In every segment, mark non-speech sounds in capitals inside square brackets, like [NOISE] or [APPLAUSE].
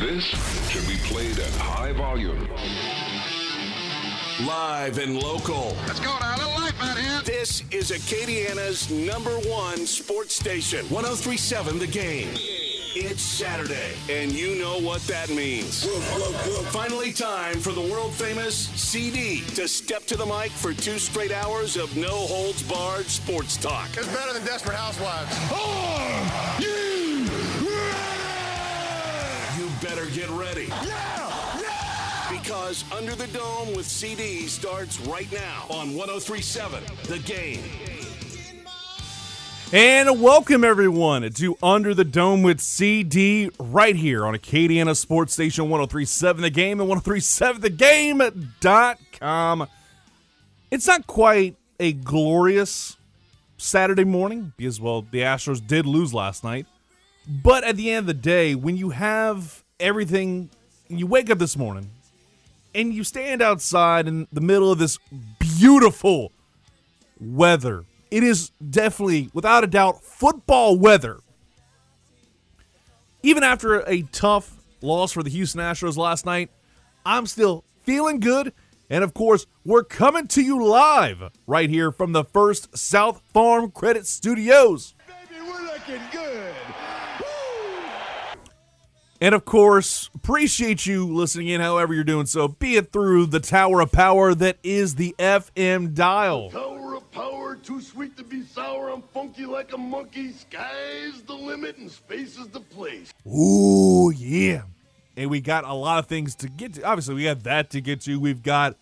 This should be played at high volume. Live and local. Let's go now. A little life out here. This is Acadiana's number one sports station. 1037 The Game. It's Saturday, and you know what that means. Finally, time for the world famous CD to step to the mic for two straight hours of no holds barred sports talk. It's better than Desperate Housewives. Are get ready. Yeah! Yeah! Because Under the Dome with CD starts right now on 1037 The Game. And welcome everyone to Under the Dome with CD right here on Acadiana Sports Station 1037 The Game and 1037thegame.com. It's not quite a glorious Saturday morning because, well, the Astros did lose last night. But at the end of the day, when you have everything, you wake up this morning and you stand outside in the middle of this beautiful weather it is definitely, without a doubt, football weather. Even after a tough loss for the Houston Astros last night, I'm still feeling good. And of course, we're coming to you live right here from the First South Farm Credit Studios. Baby, we're looking good. And of course, appreciate you listening in however you're doing so, be it through the tower of power that is the FM dial. Tower of power, too sweet to be sour. I'm funky like a monkey. Sky's the limit and space is the place. Ooh, yeah. And we got a lot of things to get to. Obviously, we got that to get to. We've got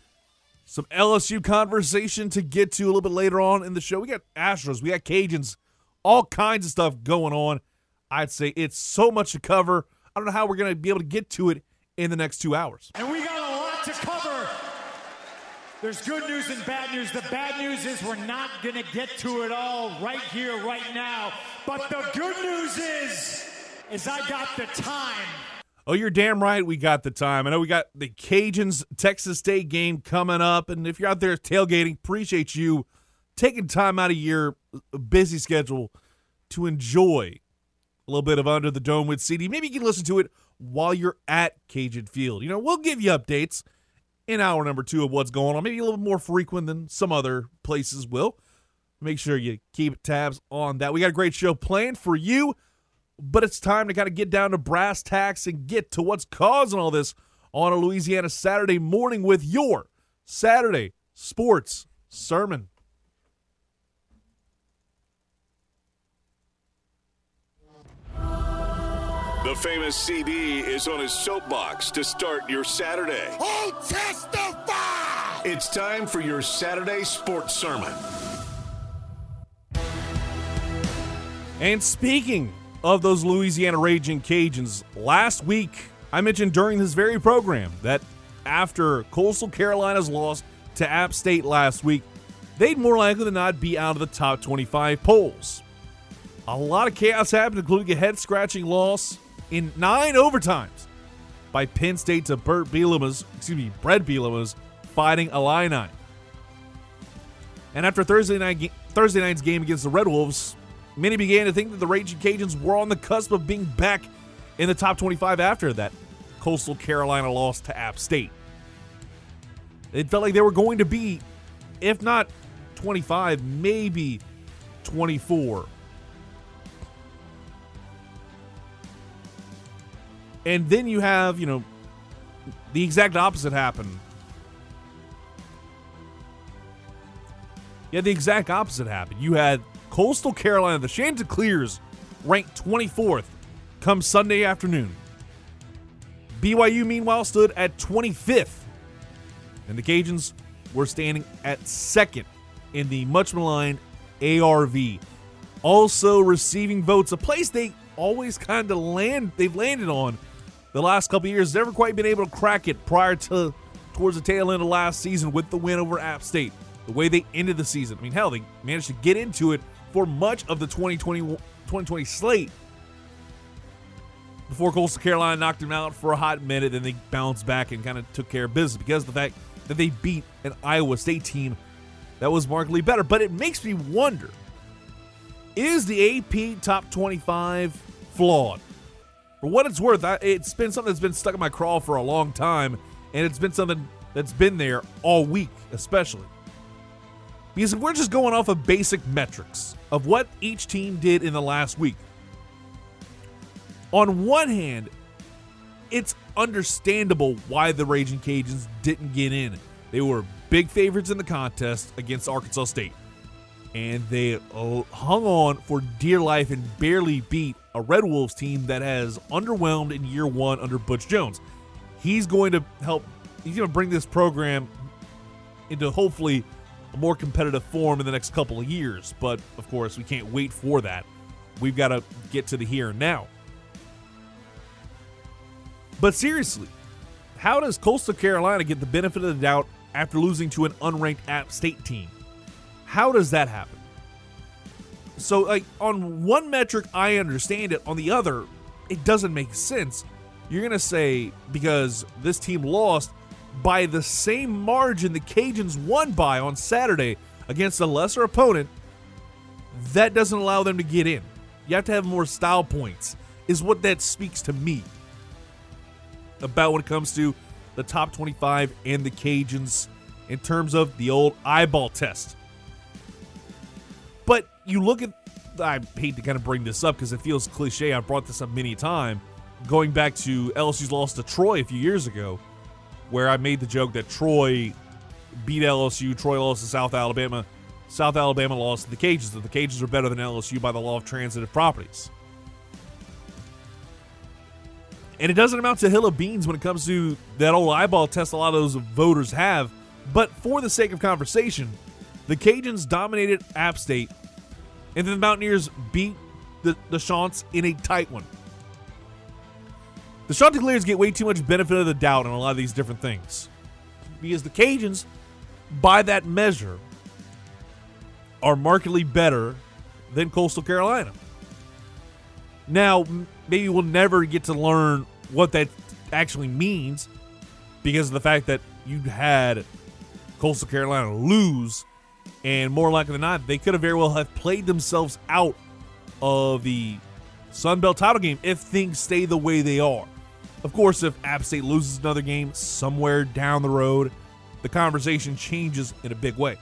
some LSU conversation to get to a little bit later on in the show. We got Astros, we got Cajuns, all kinds of stuff going on. I'd say it's so much to cover. I don't know how we're going to be able to get to it in the next two hours. And we got a lot to cover. There's good news and bad news. The bad news is we're not going to get to it all right here, right now. But the good news is, is I got the time. Oh, you're damn right. We got the time. I know we got the Cajuns Texas State game coming up, and if you're out there tailgating, appreciate you taking time out of your busy schedule to enjoy a little bit of Under the Dome with CD. Maybe you can listen to it while you're at Cajun Field. You know, we'll give you updates in hour number two of what's going on. Maybe a little more frequent than some other places will. Make sure you keep tabs on that. We got a great show planned for you, but it's time to kind of get down to brass tacks and get to what's causing all this on a Louisiana Saturday morning with your Saturday sports sermon. The famous CD is on his soapbox to start your Saturday. Oh, testify! It's time for your Saturday sports sermon. And speaking of those Louisiana Raging Cajuns, last week I mentioned during this very program that after Coastal Carolina's loss to App State last week, they'd more likely than not be out of the top 25 polls. A lot of chaos happened, including a head scratching loss in nine overtimes by Penn State to Bert Bielema's, excuse me, Bret Bielema's Fighting Illini. And after Thursday night Thursday night's game against the Red Wolves, many began to think that the Raging Cajuns were on the cusp of being back in the top 25 after that Coastal Carolina loss to App State. It felt like they were going to be, if not 25, maybe 24. And then you have, you know, the exact opposite happen. Yeah, the exact opposite happened. You had Coastal Carolina, the Chanticleers, ranked 24th come Sunday afternoon. BYU, meanwhile, stood at 25th. And the Cajuns were standing at second in the much maligned ARV. Also receiving votes, a place they always kind of land they've landed on the last couple years. Never quite been able to crack it prior to towards the tail end of last season with the win over App State. The way they ended the season. I mean, hell, they managed to get into it for much of the 2020, 2020 slate before Coastal Carolina knocked them out for a hot minute. Then they bounced back and kind of took care of business because of the fact that they beat an Iowa State team that was markedly better. But it makes me wonder is the AP top 25 flawed? For what it's worth, I, it's been something that's been stuck in my craw for a long time, and it's been something that's been there all week, especially. Because if we're just going off of basic metrics of what each team did in the last week, on one hand, it's understandable why the Raging Cajuns didn't get in. They were big favorites in the contest against Arkansas State. And they uh, hung on for dear life and barely beat a Red Wolves team that has underwhelmed in year one under Butch Jones. He's going to help, he's going to bring this program into hopefully a more competitive form in the next couple of years. But of course, we can't wait for that. We've got to get to the here and now. But seriously, how does Coastal Carolina get the benefit of the doubt after losing to an unranked App State team? How does that happen? So, like, on one metric, I understand it. On the other, it doesn't make sense. You're going to say because this team lost by the same margin the Cajuns won by on Saturday against a lesser opponent, that doesn't allow them to get in. You have to have more style points, is what that speaks to me about when it comes to the top 25 and the Cajuns in terms of the old eyeball test. But you look at, I hate to kind of bring this up because it feels cliche. I've brought this up many times. Going back to LSU's loss to Troy a few years ago, where I made the joke that Troy beat LSU, Troy lost to South Alabama, South Alabama lost to the Cages, that the Cages are better than LSU by the law of transitive properties. And it doesn't amount to a hill of beans when it comes to that old eyeball test a lot of those voters have. But for the sake of conversation, the Cajuns dominated App State, and then the Mountaineers beat the, the Chants in a tight one. The Chanticleers get way too much benefit of the doubt on a lot of these different things. Because the Cajuns, by that measure, are markedly better than Coastal Carolina. Now, maybe we'll never get to learn what that actually means because of the fact that you had Coastal Carolina lose, and more likely than not, they could have very well have played themselves out of the Sun Belt title game if things stay the way they are. Of course, if App State loses another game somewhere down the road, the conversation changes in a big way.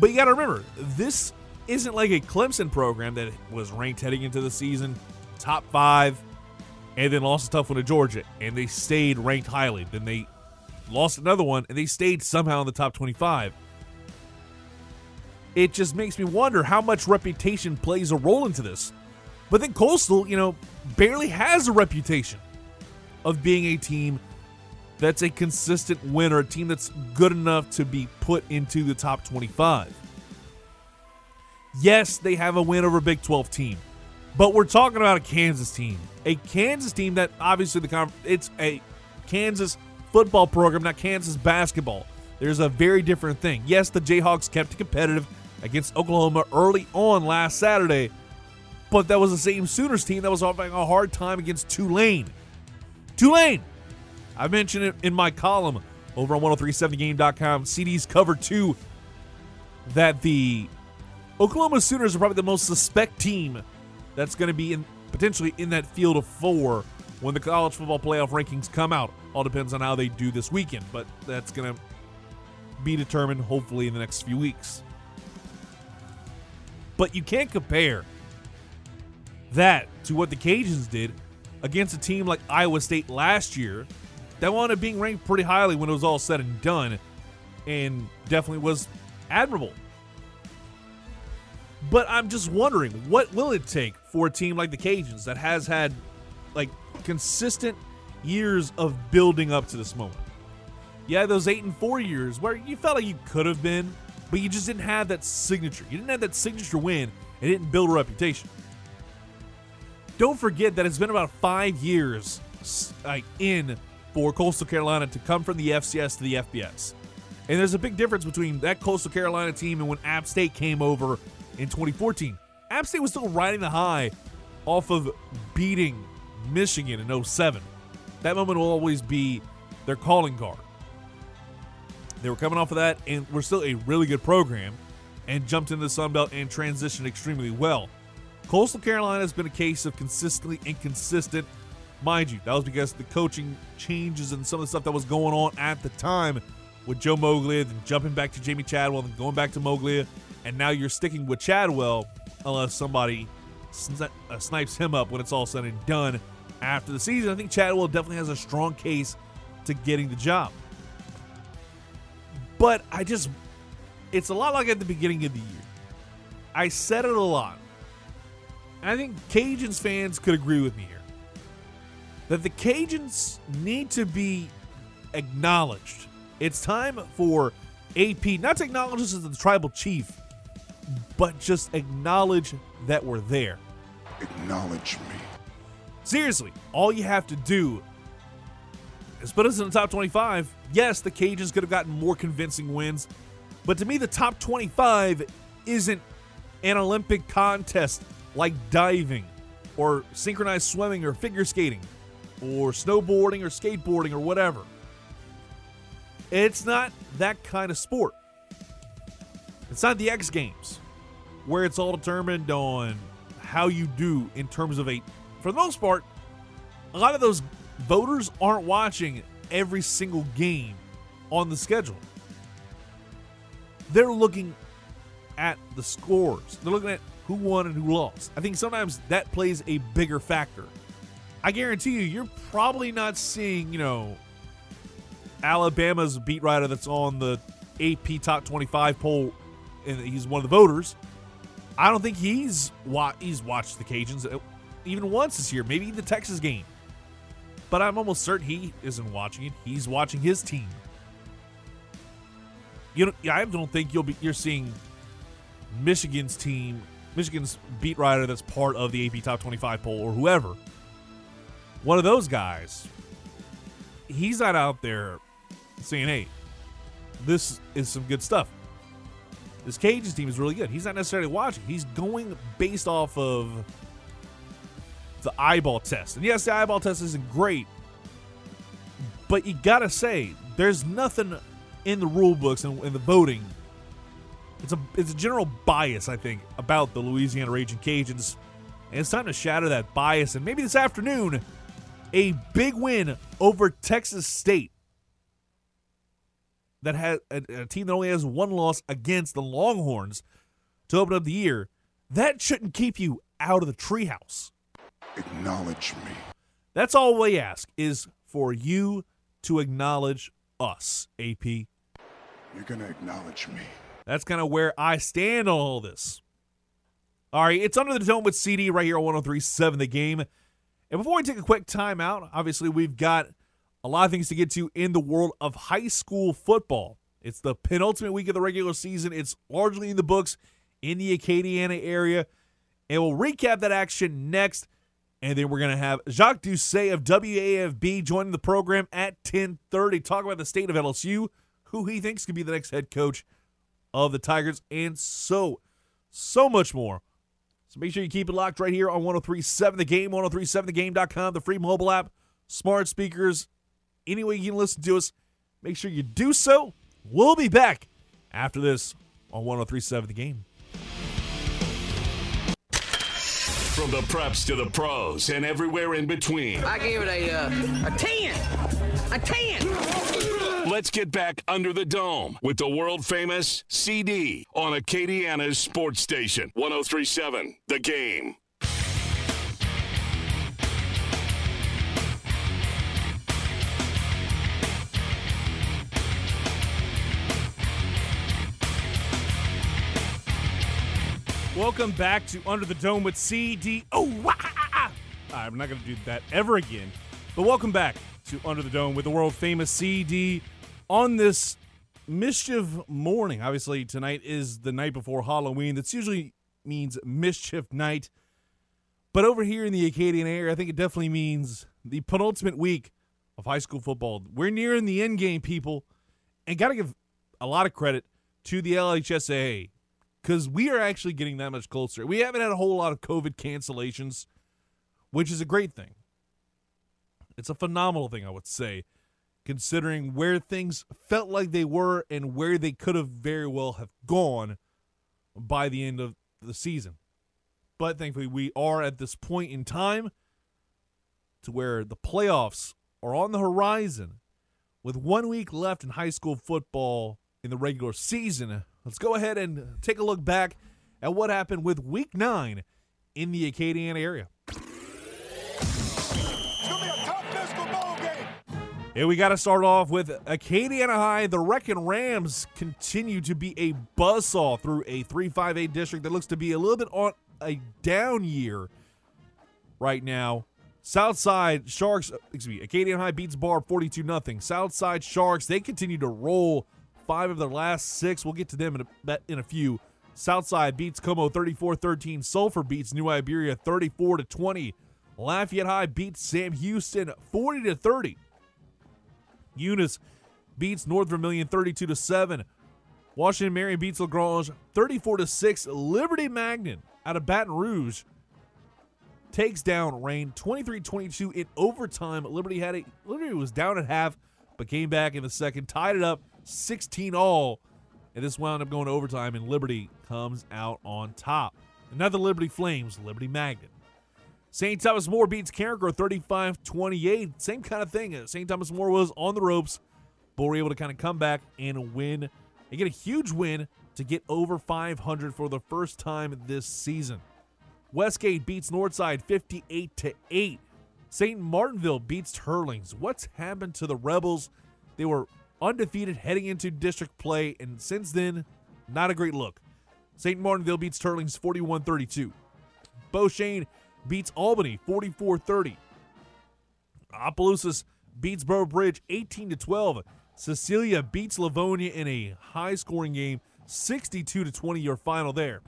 But you got to remember, this isn't like a Clemson program that was ranked heading into the season top five and then lost a tough one to Georgia and they stayed ranked highly. Then they lost another one and they stayed somehow in the top 25. It just makes me wonder how much reputation plays a role into this. But then Coastal, you know, barely has a reputation of being a team that's a consistent winner, a team that's good enough to be put into the top 25. Yes, they have a win over a Big 12 team, but we're talking about a Kansas team. A Kansas team that obviously the it's a Kansas football program, not Kansas basketball. There's a very different thing. Yes, the Jayhawks kept it competitive against Oklahoma early on last Saturday, but that was the same Sooners team that was having a hard time against Tulane. Tulane! I mentioned it in my column over on 1037game.com. CD's cover two that the Oklahoma Sooners are probably the most suspect team that's going to be in potentially in that field of four when the college football playoff rankings come out. All depends on how they do this weekend, but that's going to be determined hopefully in the next few weeks. But you can't compare that to what the Cajuns did against a team like Iowa State last year that wound up being ranked pretty highly when it was all said and done and definitely was admirable. But I'm just wondering, what will it take for a team like the Cajuns that has had like consistent years of building up to this moment? Yeah, those eight and four years where you felt like you could have been, but you just didn't have that signature. You didn't have that signature win and didn't build a reputation. Don't forget that it's been about five years like in for Coastal Carolina to come from the FCS to the FBS. And there's a big difference between that Coastal Carolina team and when App State came over in 2014. App State was still riding the high off of beating Michigan in 07. That moment will always be their calling card. They were coming off of that and were still a really good program and jumped into the Sun Belt and transitioned extremely well. Coastal Carolina has been a case of consistently inconsistent. Mind you, that was because the coaching changes and some of the stuff that was going on at the time with Joe Moglia, then jumping back to Jamey Chadwell, then going back to Moglia, and now you're sticking with Chadwell unless somebody sni- uh, snipes him up when it's all said and done after the season. I think Chadwell definitely has a strong case to getting the job. But I just, it's a lot like at the beginning of the year. I said it a lot. And I think Cajuns fans could agree with me here that the Cajuns need to be acknowledged. It's time for AP not to acknowledge us as the tribal chief, but just acknowledge that we're there. Acknowledge me. Seriously, all you have to do is put us in the top 25. Yes, the Cajuns could have gotten more convincing wins, but to me, the top 25 isn't an Olympic contest like diving or synchronized swimming or figure skating or snowboarding or skateboarding or whatever. It's not that kind of sport. It's not the X Games where it's all determined on how you do in terms of a, for the most part, a lot of those voters aren't watching every single game on the schedule. They're looking at the scores. They're looking at who won and who lost. I think sometimes that plays a bigger factor. I guarantee you, you're probably not seeing, you know, Alabama's beat writer that's on the AP Top 25 poll, and he's one of the voters. I don't think he's wa- he's watched the Cajuns even once this year. Maybe the Texas game, but I'm almost certain he isn't watching it. He's watching his team. You know, I don't think you'll be you're seeing Michigan's team, Michigan's beat writer that's part of the AP Top 25 poll or whoever. One of those guys, he's not out there saying, "Hey, this is some good stuff." This Cajuns team is really good. He's not necessarily watching. He's going based off of the eyeball test. And yes, the eyeball test isn't great, but you gotta say, there's nothing in the rule books and in the voting. It's a it's a general bias, I think, about the Louisiana Raging Cajuns. And it's time to shatter that bias. And maybe this afternoon, a big win over Texas State that has a, a team that only has one loss against the Longhorns to open up the year. That shouldn't keep you out of the treehouse. Acknowledge me. That's all we ask is for you to acknowledge us, AP. You're gonna acknowledge me. That's kind of where I stand on all this. All right, it's under the dome with CD right here on 1037 The Game. And before we take a quick timeout, obviously we've got a lot of things to get to in the world of high school football. It's the penultimate week of the regular season. It's largely in the books in the Acadiana area. And we'll recap that action next. And then we're going to have Jacques Doucet of WAFB joining the program at 1030. Talk about the state of LSU, who he thinks could be the next head coach of the Tigers, and so, so much more. So make sure you keep it locked right here on 1037 The Game, 1037thegame.com, the free mobile app, smart speakers, any way you can listen to us. Make sure you do so. We'll be back after this on 1037 The Game. From the preps to the pros and everywhere in between. I give it a uh, a ten, a ten. Let's get back under the dome with the world famous CD on Acadiana's sports station 1037 The Game. Welcome back to Under the Dome with CD. Oh, ah, ah, ah. I'm not going to do that ever again. But welcome back to Under the Dome with the world famous CD on this mischief morning. Obviously, tonight is the night before Halloween. That's usually means mischief night. But over here in the Acadian area, I think it definitely means the penultimate week of high school football. We're nearing the end game, people. And got to give a lot of credit to the LHSAA because we are actually getting that much closer. We haven't had a whole lot of COVID cancellations, which is a great thing. It's a phenomenal thing, I would say, considering where things felt like they were and where they could have very well have gone by the end of the season. But thankfully, we are at this point in time to where the playoffs are on the horizon. With one week left in high school football in the regular season, let's go ahead and take a look back at what happened with week nine in the Acadiana area. It's gonna be a tough basketball game. And we got to start off with Acadiana High. The Wrecking Rams continue to be a buzzsaw through a 3-5-8 district that looks to be a little bit on a down year right now. Southside Sharks, excuse me, Acadiana High beats Barbe 42 0 Southside Sharks, they continue to roll five of their last six. We'll get to them in a, in a few. Southside beats Comeaux 34 13. Sulphur beats New Iberia 34 20. Lafayette High beats Sam Houston 40 30. Eunice beats North Vermilion 32 to 7. Washington Marion beats LaGrange 34 to 6. Liberty Magnet out of Baton Rouge takes down Rayne 23-22 in overtime. Liberty had a Liberty was down at half but came back in the second, tied it up 16 all. And this wound up going to overtime and Liberty comes out on top. Another Liberty Flames, Liberty Magnet. St. Thomas More beats Carencro 35 28. Same kind of thing. Uh, St. Thomas More was on the ropes, but were able to kind of come back and win and get a huge win to get over 500 for the first time this season. Westgate beats Northside 58 to 8. St. Martinville beats Teurlings. What's happened to the Rebels? They were undefeated heading into district play, and since then, not a great look. St. Martinville beats Teurlings 41 32. Beau Chene beats Albany 44 30. Opelousas beats Breaux Bridge 18 to 12. Cecilia beats Livonia in a high scoring game 62 to 20 your final there.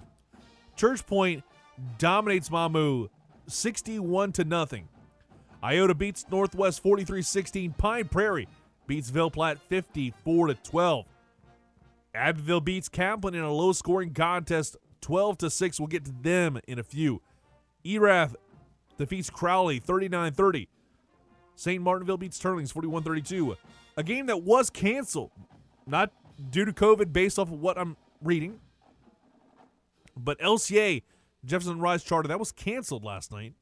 Church Point dominates Mamou 61 to nothing. Iota beats Northwest 43-16. Pine Prairie beats Ville Platte 54 to 12. Abbeville beats Kaplan in a low scoring contest 12 to 6. We'll get to them in a few. Erath defeats Crowley 39 30. St. Martinville beats Teurlings 41 32. A game that was canceled, not due to COVID, based off of what I'm reading, but LCA Jefferson Rise Charter that was canceled last night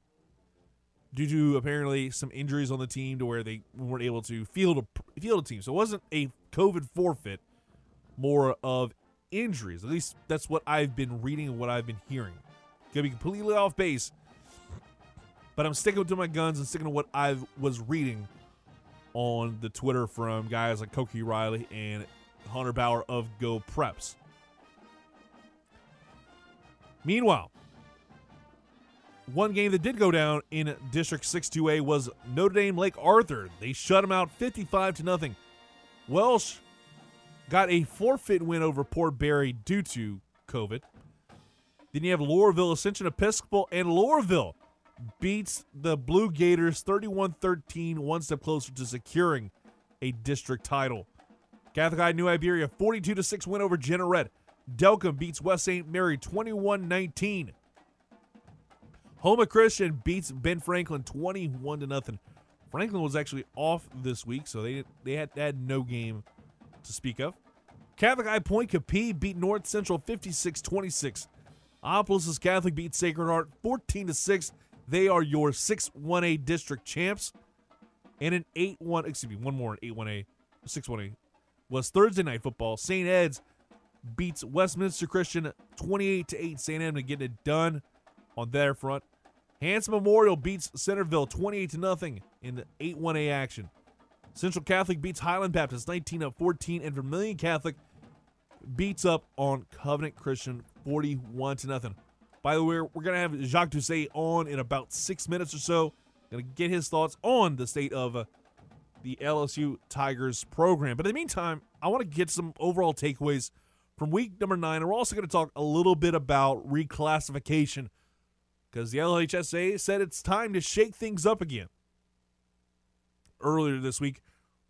due to apparently some injuries on the team to where they weren't able to field a field a team. So it wasn't a COVID forfeit, more of injuries. At least that's what I've been reading and what I've been hearing. Gonna be completely off base, but I'm sticking to my guns and sticking to what I was reading on the Twitter from guys like Koki Riley and Hunter Bauer of Go Preps. Meanwhile, one game that did go down in District 6-2A was Notre Dame Lake Arthur. They shut them out 55 to nothing. Welsh got a forfeit win over Port Barre due to COVID. Then you have Loreauville Ascension Episcopal and Loreauville beats the Blue Gators 31-13, one step closer to securing a district title. Catholic High New Iberia 42 6 win over Jeanerette. Delcambre beats West St. Mary 21-19. Houma Christian beats Ben Franklin 21 to nothing. Franklin was actually off this week, so they they had, had no game to speak of. Catholic High Pointe Coupee beat North Central 56-26. Opelousas Catholic beat Sacred Heart 14 to 6. They are your 6-1A district champs. And an 8-1, excuse me, one more an 8-1A, 6-1A was Thursday night football. St. Ed's beats Westminster Christian 28 to 8. St. Edmund getting it done on their front. Hanson Memorial beats Centerville 28 to nothing in 8-1A action. Central Catholic beats Highland Baptist 19 to 14 and Vermilion Catholic beats up on Covenant Christian 41 to nothing. By the way, we're to have Jacques Doucet on in about six minutes or so. To get his thoughts on the state of uh, the LSU Tigers program. But in the meantime, I want to get some overall takeaways from week number nine. And we're also to talk a little bit about reclassification because the LHSAA said it's time to shake things up again. Earlier this week,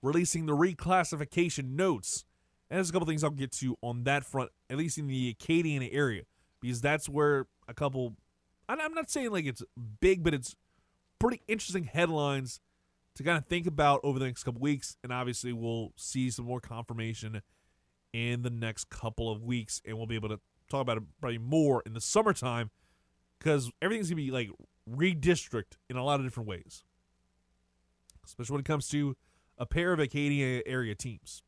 releasing the reclassification notes and there's a couple things I'll get to on that front, at least in the Acadian area, because that's where a couple. I'm not saying like it's big, but it's pretty interesting headlines to kind of think about over the next couple weeks. And obviously, we'll see some more confirmation in the next couple of weeks, and we'll be able to talk about it probably more in the summertime because everything's gonna be like redistrict in a lot of different ways, especially when it comes to a pair of Acadia area teams.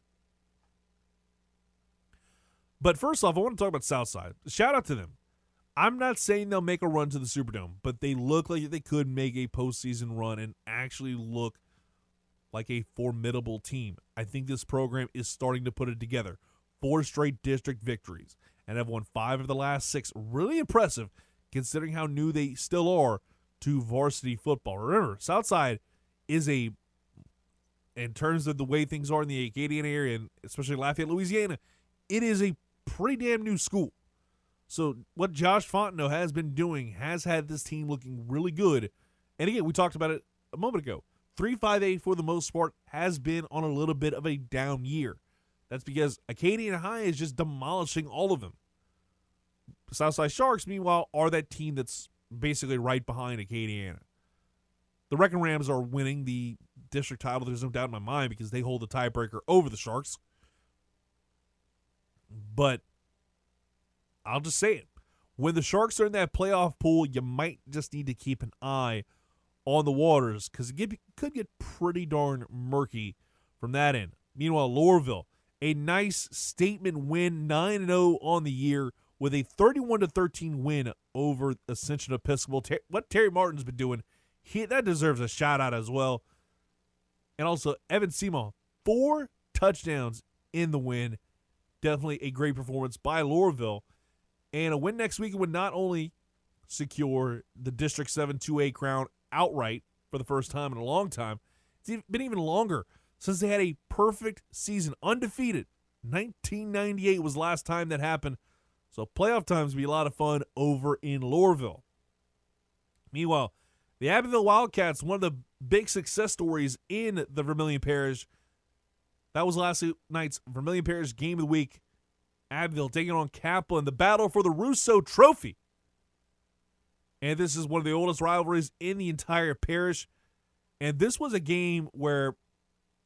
But first off, I want to talk about Southside. Shout out to them. I'm not saying they'll make a run to the Superdome, but they look like they could make a postseason run and actually look like a formidable team. I think this program is starting to put it together. Four straight district victories and have won five of the last six. Really impressive considering how new they still are to varsity football. Remember, Southside is a, in terms of the way things are in the Acadian area, and especially Lafayette, Louisiana, it is a pretty damn new school. So what Josh Fontenot has been doing has had this team looking really good. And again, we talked about it a moment ago. 358 for the most part has been on a little bit of a down year. That's because Acadian High is just demolishing all of them. Southside Sharks, meanwhile, are that team that's basically right behind Acadiana. The Wrecking Rams are winning the district title. There's no doubt in my mind because they hold the tiebreaker over the Sharks. But I'll just say it. When the Sharks are in that playoff pool, you might just need to keep an eye on the waters because it could get pretty darn murky from that end. Meanwhile, Loreauville, a nice statement win, 9 0 on the year with a 31 to 13 win over Ascension Episcopal. Ter- what Terry Martin's been doing, he, that deserves a shout out as well. And also, Evan Seymour, four touchdowns in the win. Definitely a great performance by Loreauville. And a win next week would not only secure the District 7 2A crown outright for the first time in a long time, it's been even longer since they had a perfect season, undefeated. 1998 was last time that happened. So playoff times will be a lot of fun over in Loreauville. Meanwhile, the Abbeville Wildcats, one of the big success stories in the Vermilion Parish. That was last night's Vermilion Parish game of the week. Abbeville taking on Kaplan, the battle for the Russo Trophy. And this is one of the oldest rivalries in the entire parish. And this was a game where,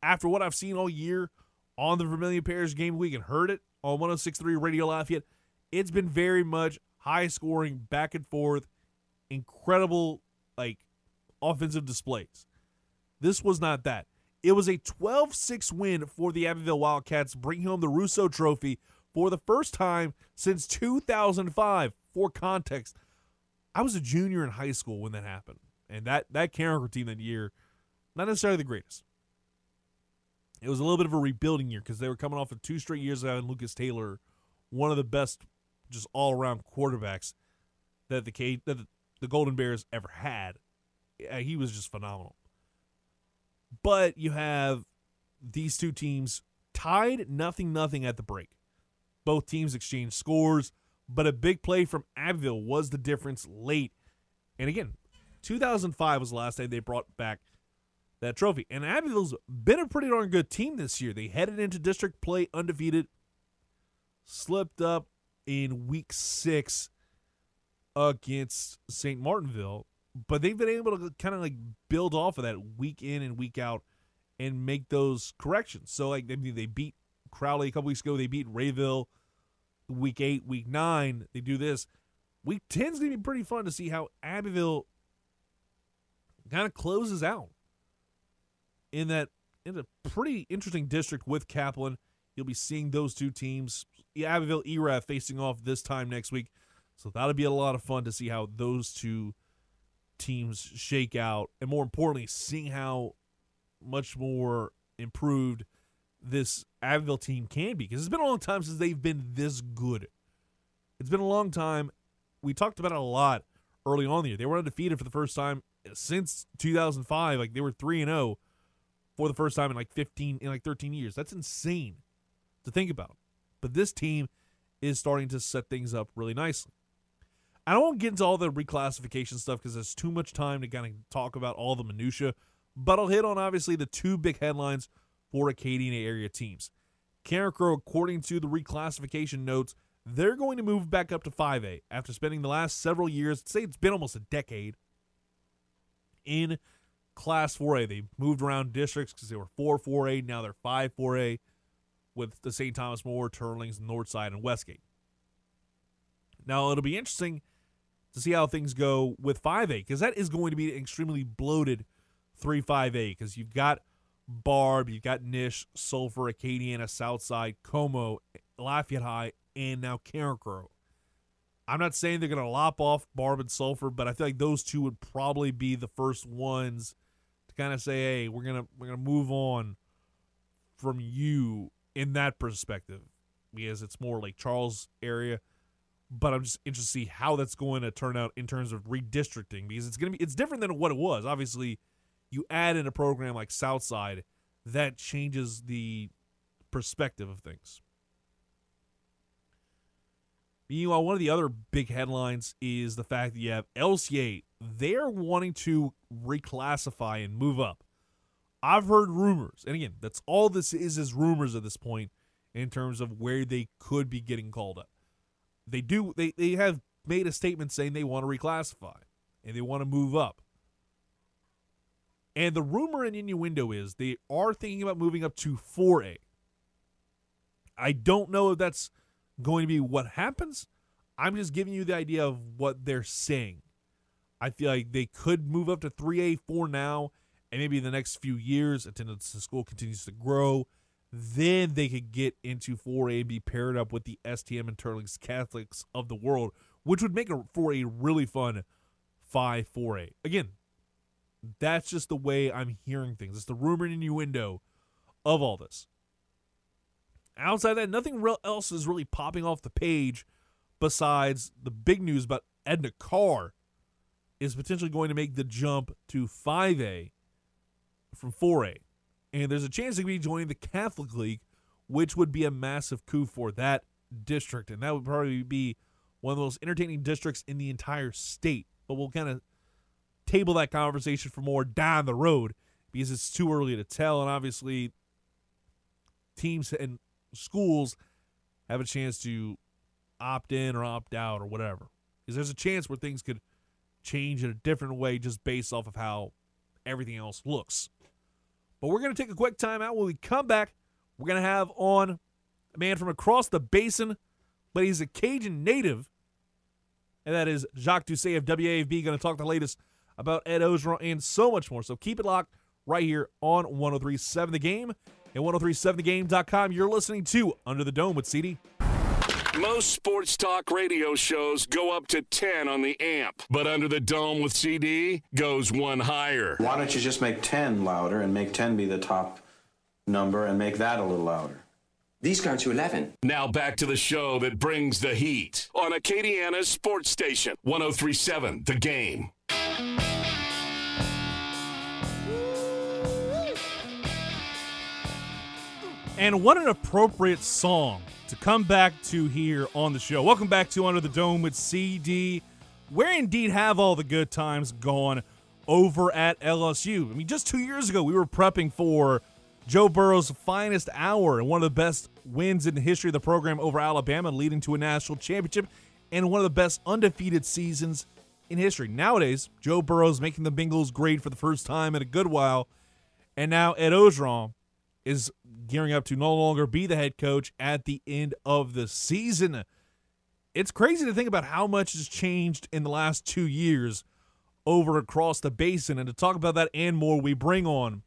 after what I've seen all year on the Vermilion Parish game week and heard it on 1063 Radio Lafayette, it's been very much high scoring, back and forth, incredible like offensive displays. This was not that. It was a 12-6 win for the Abbeville Wildcats, bringing home the Russo Trophy for the first time since 2005. For context, I was a junior in high school when that happened, and that that Carencro team that year, not necessarily the greatest. It was a little bit of a rebuilding year because they were coming off of two straight years of having Lucas Taylor, one of the best, just all around quarterbacks that the K that the, Golden Bears ever had. He was just phenomenal. But you have these two teams tied nothing nothing at the break. Both teams exchanged scores, but a big play from Abbeville was the difference late. And again, 2005 was the last time they brought back that trophy. And Abbeville's been a pretty darn good team this year. They headed into district play undefeated, slipped up in week six against St. Martinville, but they've been able to kind of like build off of that week in and week out and make those corrections. So like they they beat Crowley a couple weeks ago. They beat Rayville week eight, week nine. They do this. Week 10 is going to be pretty fun to see how Abbeville kind of closes out in that in a pretty interesting district with Kaplan. You'll be seeing those two teams, Abbeville, Erath, facing off this time next week. So that'll be a lot of fun to see how those two teams shake out, and more importantly, seeing how much more improved this Abbeville team can be because it's been a long time since they've been this good. It's been a long time. We talked about it a lot early on the year. They were undefeated for the first time since 2005. Like they were 3 and 0 for the first time in like 15 in like 13 years. That's insane to think about. But this team is starting to set things up really nicely. I don't get into all the reclassification stuff because there's too much time to kind of talk about all the minutia. But I'll hit on obviously the two big headlines for Acadian area teams. Carencro, according to the reclassification notes, they're going to move back up to 5A after spending the last several years, say it's been almost a decade, in Class 4A. They moved around districts because they were 4 4A, now they're 5 4A with the St. Thomas More, Teurlings, Northside, and Westgate. Now, it'll be interesting to see how things go with 5A because that is going to be an extremely bloated 3 5A because you've got Barbe, you've got Nish, Sulphur, Acadiana, Southside, Comeaux, Lafayette High, and now Carencro. I'm not saying they're going to lop off Barbe and Sulphur, but I feel like those two would probably be the first ones to kind of say, "Hey, we're gonna we're gonna move on from you in that perspective," because it's more like Charles area. But I'm just interested to see how that's going to turn out in terms of redistricting because it's gonna be it's different than what it was. Obviously, you add in a program like Southside, that changes the perspective of things. Meanwhile, one of the other big headlines is the fact that you have LCA. They're wanting to reclassify and move up. I've heard rumors, and again, that's all this is is rumors at this point in terms of where they could be getting called up. They do they, they have made a statement saying they want to reclassify and they want to move up. And the rumor and innuendo is they are thinking about moving up to 4A. I don't know if that's going to be what happens. I'm just giving you the idea of what they're saying. I feel like they could move up to 3A for now, and maybe in the next few years, attendance to school continues to grow. Then they could get into 4A and be paired up with the STM and Teurlings Catholics of the world, which would make it for a really fun 5 4A. Again, that's just the way I'm hearing things. It's the rumor and innuendo of all this. Outside that, nothing else is really popping off the page besides the big news about Edna Karr is potentially going to make the jump to 5A from 4A. And there's a chance he could be joining the Catholic League, which would be a massive coup for that district. And that would probably be one of the most entertaining districts in the entire state. But we'll kind of table that conversation for more down the road because it's too early to tell. And obviously, teams and schools have a chance to opt in or opt out or whatever. Because there's a chance where things could change in a different way just based off of how everything else looks. But we're going to take a quick timeout. When we come back, we're going to have on a man from across the basin, but he's a Cajun native, and that is Jacques Doucet of WAFB, going to talk the latest about Ed Orgeron and so much more. So keep it locked right here on 1037 The Game and 1037thegame.com. You're listening to Under the Dome with CD. Most sports talk radio shows go up to 10 on the amp, but Under the Dome with CD goes one higher. Why don't you just make 10 louder and make 10 be the top number and make that a little louder? These go to 11. Now back to the show that brings the heat on Acadiana's sports station, 1037 The Game. And what an appropriate song to come back to here on the show. Welcome back to Under the Dome with CD, where indeed have all the good times gone over at LSU. I mean, just two years ago, we were prepping for Joe Burrow's finest hour and one of the best wins in the history of the program over Alabama, leading to a national championship and one of the best undefeated seasons in history. Nowadays, Joe Burrow's making the Bengals great for the first time in a good while, and now Ed Orgeron is gearing up to no longer be the head coach at the end of the season. It's crazy to think about how much has changed in the last two years over across the basin. And to talk about that and more, we bring on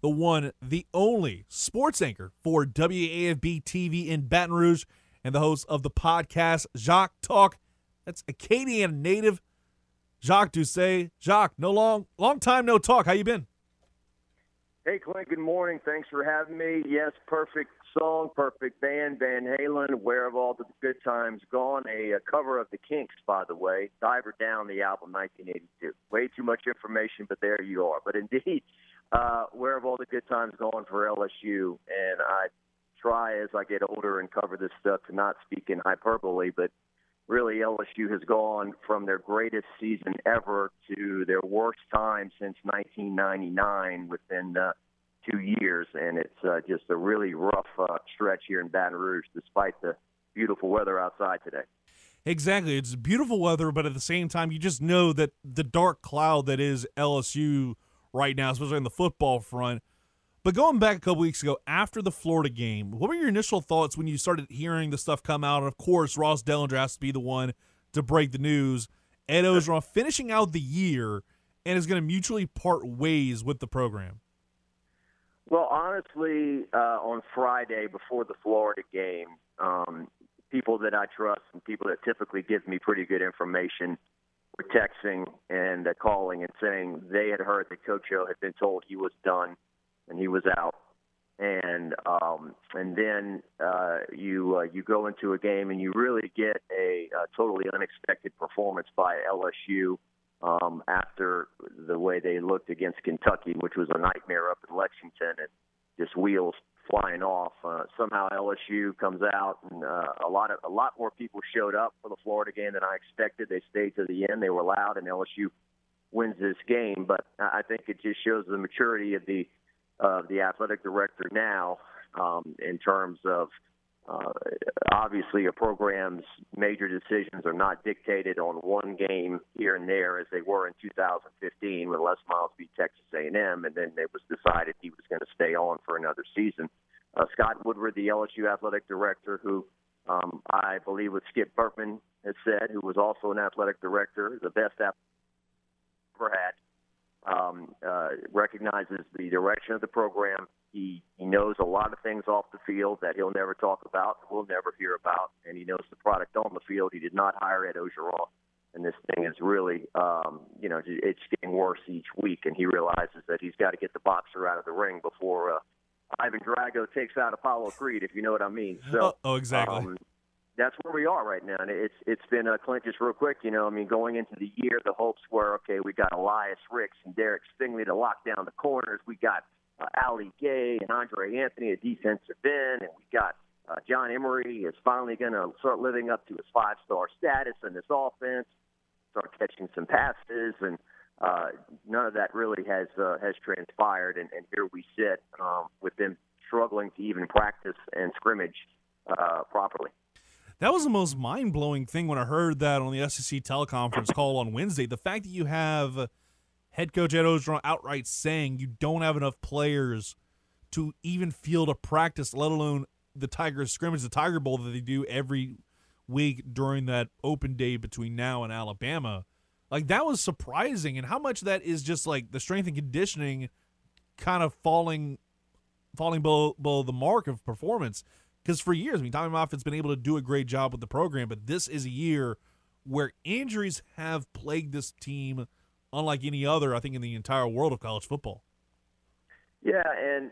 the one, the only sports anchor for WAFB TV in Baton Rouge and the host of the podcast Jacques Talk. That's Acadian native Jacques Doucet. Jacques, no long long time no talk. How you been? Hey, Clint, good morning. Thanks for having me. Yes, perfect song, perfect band, Van Halen, Where Have All the Good Times Gone? A, a cover of The Kinks, by the way. Diver Down, the album 1982. Way too much information, but there you are. But indeed, [LAUGHS] uh, Where Have All the Good Times Gone for LSU? And I try as I get older and cover this stuff to not speak in hyperbole, but really LSU has gone from their greatest season ever to their worst time since 1999 within uh, two years, and it's uh, just a really rough uh, stretch here in Baton Rouge, despite the beautiful weather outside today. Exactly, it's beautiful weather, but at the same time, you just know that the dark cloud that is LSU right now, especially on the football front. But going back a couple weeks ago, after the Florida game, what were your initial thoughts when you started hearing the stuff come out? And of course, Ross Dellenger has to be the one to break the news. Ed Orgeron finishing out the year and is going to mutually part ways with the program. Well, honestly, uh, on Friday before the Florida game, um, people that I trust and people that typically give me pretty good information were texting and uh, calling and saying they had heard that Coach O had been told he was done and he was out. And um, and then uh, you uh, you go into a game and you really get a, a totally unexpected performance by LSU um, after the way they looked against Kentucky, which was a nightmare up in Lexington, and just wheels flying off. Uh, somehow LSU comes out, and uh, a lot of a lot more people showed up for the Florida game than I expected. They stayed to the end. They were loud, and LSU wins this game. But I think it just shows the maturity of the of the athletic director now um, in terms of uh, obviously, a program's major decisions are not dictated on one game here and there, as they were in 2015 when Les Miles beat Texas A&M, and then it was decided he was going to stay on for another season. Uh, Scott Woodward, the LSU athletic director, who um, I believe what Skip Bertman has said, who was also an athletic director, the best athletic ever had, um, uh, recognizes the direction of the program. He he knows a lot of things off the field that he'll never talk about, we'll never hear about, and he knows the product on the field. He did not hire Ed Orgeron, and this thing is really, um, you know, it's getting worse each week. And he realizes that he's got to get the boxer out of the ring before uh, Ivan Drago takes out Apollo Creed, if you know what I mean. So, oh, oh exactly. Um, that's where we are right now. And it's it's been uh, Clint just real quick. You know, I mean, going into the year, the hopes were okay. We got Elias Ricks and Derek Stingley to lock down the corners. We got uh, Ali Gaye and Andre Anthony, a defensive end, and we got uh, John Emery is finally going to start living up to his five star status in this offense. Start catching some passes, and uh, none of that really has uh, has transpired. And, and here we sit um, with them struggling to even practice and scrimmage uh, properly. That was the most mind blowing thing when I heard that on the SEC teleconference call on Wednesday. The fact that you have head coach Ed Orgeron outright saying you don't have enough players to even field a practice, let alone the Tigers scrimmage, the Tiger Bowl that they do every week during that open day between now and Alabama. Like that was surprising, and how much that is just like the strength and conditioning kind of falling falling below, below the mark of performance. Because for years, I mean, Tommy Moffitt's been able to do a great job with the program, but this is a year where injuries have plagued this team unlike any other, I think, in the entire world of college football. Yeah, and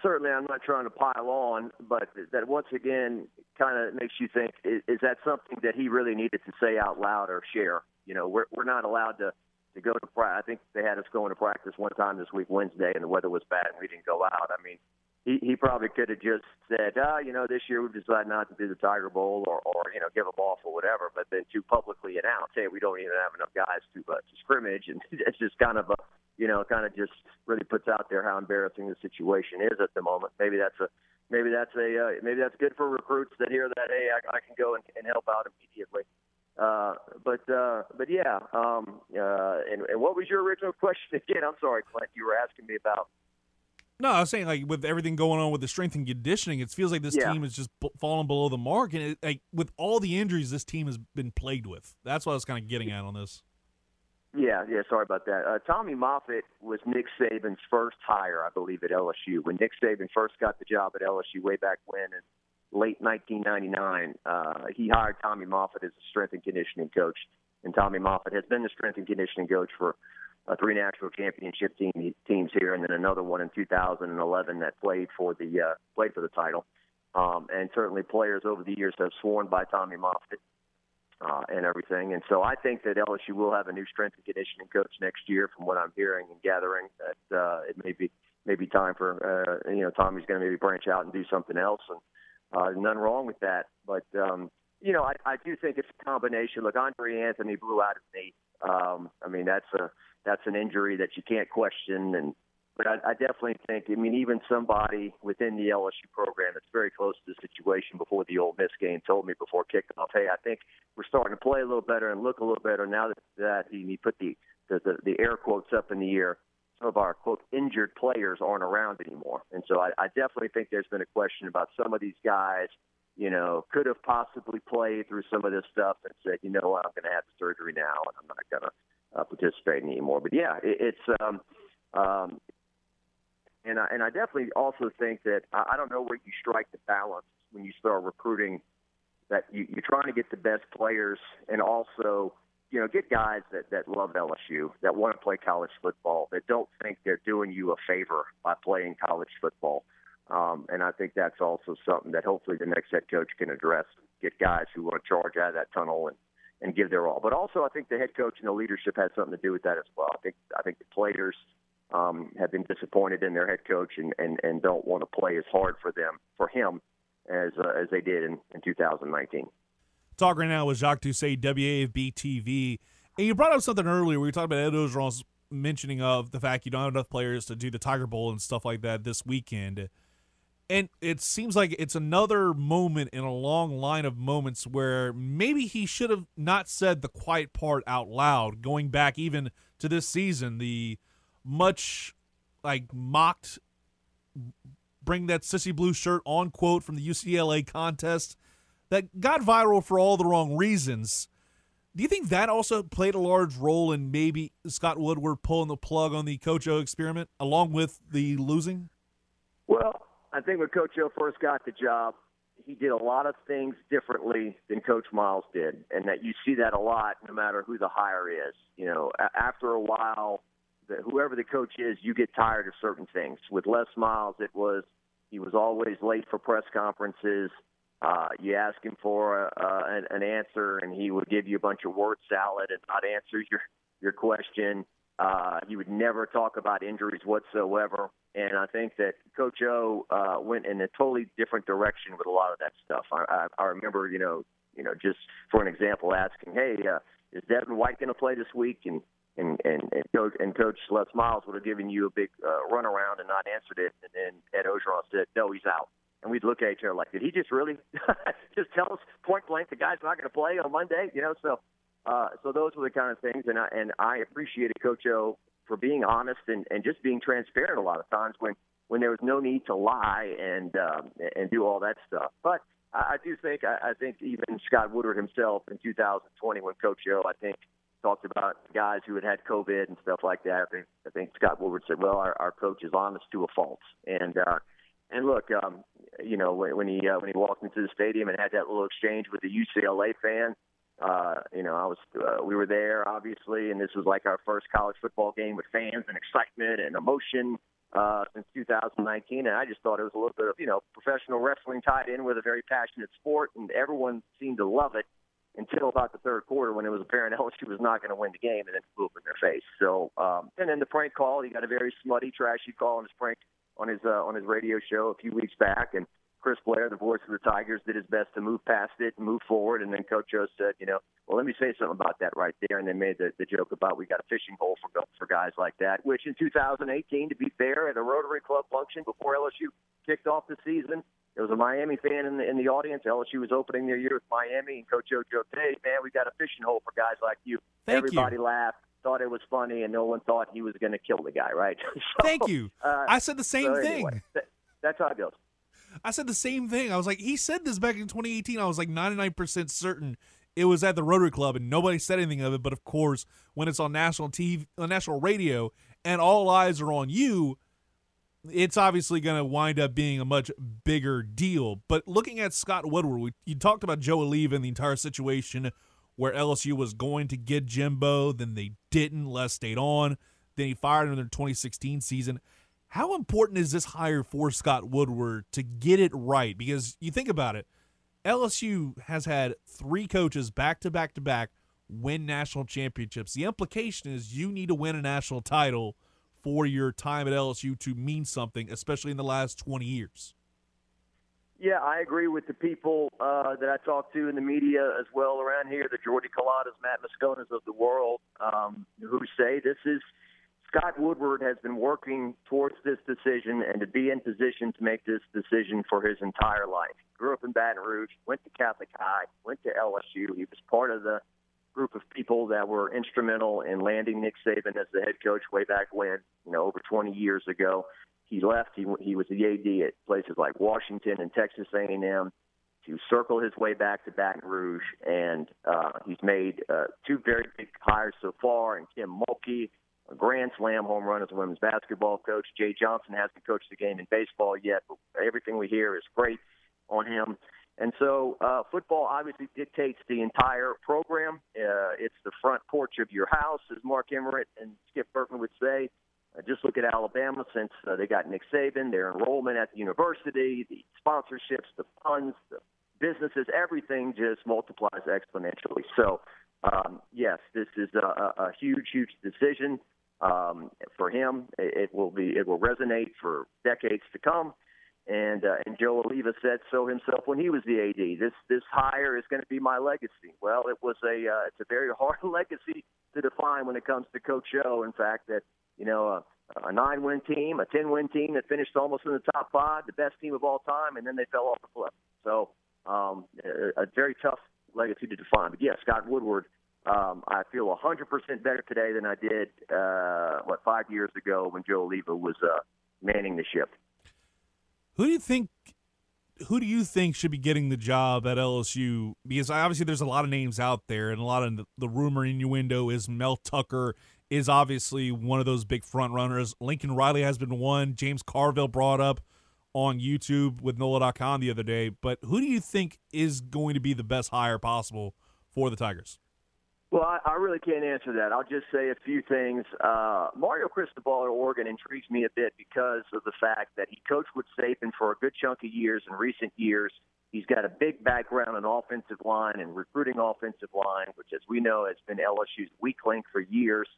certainly I'm not trying to pile on, but that once again kind of makes you think: is, is that something that he really needed to say out loud or share? You know, we're we're not allowed to to go to practice. I think they had us going to practice one time this week, Wednesday, and the weather was bad, and we didn't go out. I mean, he, he probably could have just said, ah, you know, this year we've decided not to do the Tiger Bowl or, or you know, give them off or whatever, but then to publicly announce, hey, we don't even have enough guys to, uh, to scrimmage. And [LAUGHS] it's just kind of a, you know, kind of just really puts out there how embarrassing the situation is at the moment. Maybe that's a, maybe that's a, uh, maybe that's good for recruits that hear that, hey, I, I can go and, and help out immediately. Uh, but uh, but yeah, um, uh, and, and what was your original [LAUGHS] question again? I'm sorry, Clint. You were asking me about no, I was saying like with everything going on with the strength and conditioning, it feels like this yeah. team is just b- falling below the mark, and it, like with all the injuries this team has been plagued with. That's what I was kind of getting at on this. Yeah, yeah. Sorry about that. Uh, Tommy Moffitt was Nick Saban's first hire, I believe, at LSU. When Nick Saban first got the job at LSU way back when in late 1999, uh, he hired Tommy Moffitt as a strength and conditioning coach, and Tommy Moffitt has been the strength and conditioning coach for uh, three national championship team, teams here, and then another one in 2011 that played for the uh, played for the title. Um, and certainly, players over the years have sworn by Tommy Moffitt uh, and everything. And so, I think that LSU will have a new strength and conditioning coach next year. From what I'm hearing and gathering, that uh, it may be maybe time for uh, you know Tommy's going to maybe branch out and do something else, and uh, nothing wrong with that. But um, you know, I, I do think it's a combination. Look, Andre Anthony blew out his knee. Um, I mean, that's a that's an injury that you can't question. And but I, I definitely think, I mean, even somebody within the LSU program that's very close to the situation before the Ole Miss game told me before kickoff, hey, I think we're starting to play a little better and look a little better now that, that he, he put the, the, the, the air quotes up in the air. Some of our quote injured players aren't around anymore, and so I, I definitely think there's been a question about some of these guys you know, could have possibly played through some of this stuff and said, you know what, I'm going to have surgery now and I'm not going to uh, participate anymore. But yeah, it, it's um, um, and I, and I definitely also think that I, I don't know where you strike the balance when you start recruiting. That you, you're trying to get the best players and also you know, get guys that, that love LSU, that want to play college football, that don't think they're doing you a favor by playing college football. Um, and I think that's also something that hopefully the next head coach can address. Get guys who want to charge out of that tunnel and, and give their all. But also, I think the head coach and the leadership has something to do with that as well. I think I think the players um, have been disappointed in their head coach and, and, and don't want to play as hard for them for him as uh, as they did in, in 2019. Talk right now with Jacques Doucet, WAFB TV. And you brought up something earlier. We were talking about Ed Orgeron's mentioning of the fact you don't have enough players to do the Tiger Bowl and stuff like that this weekend. And it seems like it's another moment in a long line of moments where maybe he should have not said the quiet part out loud, going back even to this season. The much like mocked bring that sissy blue shirt on quote from the UCLA contest that got viral for all the wrong reasons. Do you think that also played a large role in maybe Scott Woodward pulling the plug on the Coach O experiment along with the losing? Well, I think when Coach O first got the job, he did a lot of things differently than Coach Miles did, and that you see that a lot no matter who the hire is. You know, after a while, the, whoever the coach is, you get tired of certain things. With Les Miles, it was he was always late for press conferences. Uh, you ask him for uh, an, an answer, and he would give you a bunch of word salad and not answer your your question. Uh, he would never talk about injuries whatsoever. And I think that Coach O uh, went in a totally different direction with a lot of that stuff. I, I, I remember, you know, you know, just for an example, asking, "Hey, uh, is Devin White going to play this week?" And and and and coach, and coach Les Miles would have given you a big uh, runaround and not answered it. And then Ed Orgeron said, "No, he's out." and we'd look at each other like, did he just really [LAUGHS] just tell us point blank the guy's not going to play on Monday? You know, so uh, so those were the kind of things, and I and I appreciated Coach O for being honest and and just being transparent a lot of times when when there was no need to lie and um, and do all that stuff. But I, I do think I, I think even Scott Woodward himself in 2020 when Coach O I think talked about guys who had had COVID and stuff like that. I think I think Scott Woodward said, well, our, our coach is honest to a fault, and uh, and look, um, you know, when, when he uh, when he walked into the stadium and had that little exchange with the UCLA fan, uh, you know, I was uh, we were there obviously, and this was like our first college football game with fans and excitement and emotion uh, since 2019, and I just thought it was a little bit of you know professional wrestling tied in with a very passionate sport, and everyone seemed to love it until about the third quarter when it was apparent [LAUGHS] LSU was not going to win the game, and then flew up in their face. So, um, and then the prank call, he got a very smutty, trashy call on his prank on his uh, on his radio show a few weeks back, and Chris Blair, the voice of the Tigers, did his best to move past it and move forward. And then Coach O said, you know, well, let me say something about that right there. And they made the, the joke about we got a fishing hole for for guys like that. Which in 2018, to be fair, at a Rotary Club function before LSU kicked off the season, there was a Miami fan in the in the audience. LSU was opening their year with Miami, and Coach O joked, "Hey, man, we got a fishing hole for guys like you." Thank Everybody you. laughed thought it was funny, and no one thought he was going to kill the guy, right? [LAUGHS] so, Thank you. Uh, I said the same so thing. anyway, th- that's how it goes. I said the same thing. I was like, he said this back in 2018. I was like 99% certain it was at the Rotary Club, and nobody said anything of it. But of course, when it's on national TV, on national radio, and all eyes are on you, it's obviously going to wind up being a much bigger deal. But looking at Scott Woodward, we, you talked about Joe Alleva and the entire situation where LSU was going to get Jimbo, then they didn't. Les stayed on. Then he fired him in their 2016 season. How important is this hire for Scott Woodward to get it right? Because you think about it, LSU has had three coaches back to back to back win national championships. The implication is you need to win a national title for your time at LSU to mean something, especially in the last 20 years. Yeah, I agree with the people uh, that I talk to in the media as well around here, the Jordy Culotta's, Matt Mosconas of the world, um, who say this is Scott Woodward has been working towards this decision and to be in position to make this decision for his entire life. Grew up in Baton Rouge, went to Catholic High, went to LSU. He was part of the group of people that were instrumental in landing Nick Saban as the head coach way back when, you know, over 20 years ago he left. He he was the AD at places like Washington and Texas A&M, to circle his way back to Baton Rouge, and uh, he's made uh, two very big hires so far. And Kim Mulkey, a grand slam home run as a women's basketball coach. Jay Johnson hasn't coached the game in baseball yet, but everything we hear is great on him. And so, uh, football obviously dictates the entire program. Uh, it's the front porch of your house, as Mark Emmert and Skip Bertman would say. Uh, just look at Alabama since uh, they got Nick Saban, their enrollment at the university, the sponsorships, the funds, the businesses, everything just multiplies exponentially. So, um, yes, this is a, a huge, huge decision um, for him. It will be, it will resonate for decades to come. And uh, and Joe Alleva said so himself when he was the AD. This this hire is going to be my legacy. Well, it was a uh, it's a very [LAUGHS] hard legacy to define when it comes to Coach Joe. In fact, that you know a, a nine win team, a ten win team that finished almost in the top five, the best team of all time, and then they fell off the cliff. So um, a, a very tough legacy to define. But yeah, Scott Woodward. Um, I feel 100% better today than I did, uh, what, five years ago when Joe Alleva was uh, manning the ship. Who do you think? Who do you think should be getting the job at LSU? Because obviously there's a lot of names out there, and a lot of the, the rumor innuendo is Mel Tucker is obviously one of those big front runners. Lincoln Riley has been one. James Carville brought up on YouTube with NOLA.com the other day. But who do you think is going to be the best hire possible for the Tigers? Well, I, I really can't answer that. I'll just say a few things. Uh, Mario Cristobal at Oregon intrigues me a bit because of the fact that he coached with Saban for a good chunk of years in recent years. He's got a big background in offensive line and recruiting offensive line, which, as we know, has been LSU's weak link for years.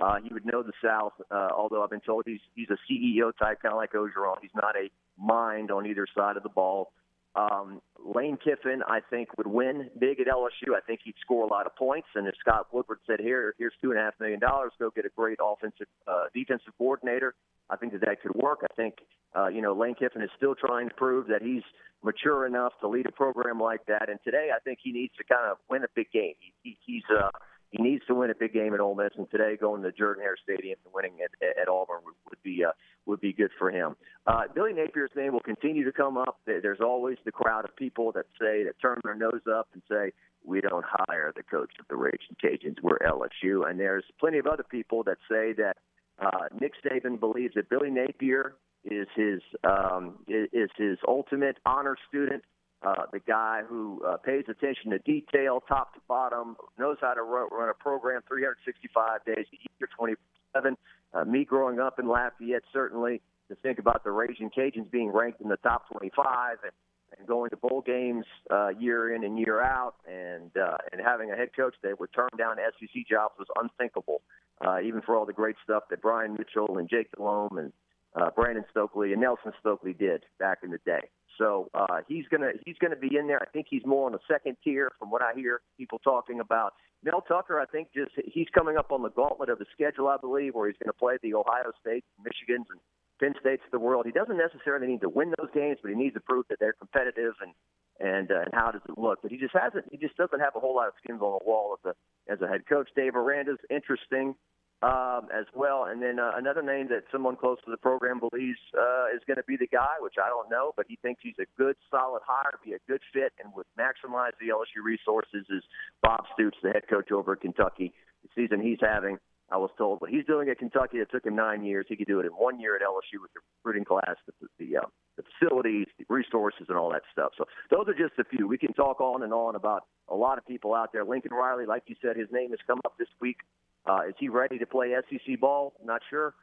Uh, he would know the South, uh, although I've been told he's he's a CEO type, kind of like Orgeron. He's not a mind on either side of the ball. Um, Lane Kiffin, I think, would win big at LSU. I think he'd score a lot of points. And as Scott Woodward said here, here's two and a half million dollars. Go get a great offensive, uh, defensive coordinator. I think that that could work. I think, uh, you know, Lane Kiffin is still trying to prove that he's mature enough to lead a program like that. And today, I think he needs to kind of win a big game. He, he, he's, uh, he needs to win a big game at Ole Miss, and today going to Jordan Hare Stadium and winning at, at Auburn would, would be uh, would be good for him. Uh, Billy Napier's name will continue to come up. There's always the crowd of people that say that turn their nose up and say we don't hire the coach of the Raging Cajuns. We're LSU, and there's plenty of other people that say that uh, Nick Saban believes that Billy Napier is his um, is his ultimate honor student uh, the guy who uh, pays attention to detail, top to bottom, knows how to run, run a program 365 days a year, 27. Uh, me growing up in Lafayette, certainly to think about the Raging Cajuns being ranked in the top 25 and, and going to bowl games uh, year in and year out, and uh, and having a head coach that would turn down SEC jobs was unthinkable, uh, even for all the great stuff that Brian Mitchell and Jake Delhomme and uh, Brandon Stokley and Nelson Stokley did back in the day. So uh, he's gonna he's gonna be in there. I think he's more on the second tier from what I hear people talking about. Mel Tucker, I think just he's coming up on the gauntlet of the schedule, I believe, where he's going to play the Ohio State, Michigans, and Penn States of the world. He doesn't necessarily need to win those games, but he needs to prove that they're competitive and and uh, and how does it look. But he just hasn't. He just doesn't have a whole lot of skins on the wall as a as a head coach. Dave Aranda's interesting um, as well. And then uh, another name that someone close to the program believes uh, is going to be the guy, which I don't know, but he thinks he's a good, solid hire, be a good fit, and would maximize the LSU resources. Is Bob Stoops, the head coach over at Kentucky? The season he's having, I was told, what he's doing at Kentucky, it took him nine years. He could do it in one year at LSU with the recruiting class, the the, uh, the facilities, the resources, and all that stuff. So those are just a few. We can talk on and on about a lot of people out there. Lincoln Riley, like you said, his name has come up this week uh, is he ready to play SEC ball? Not sure.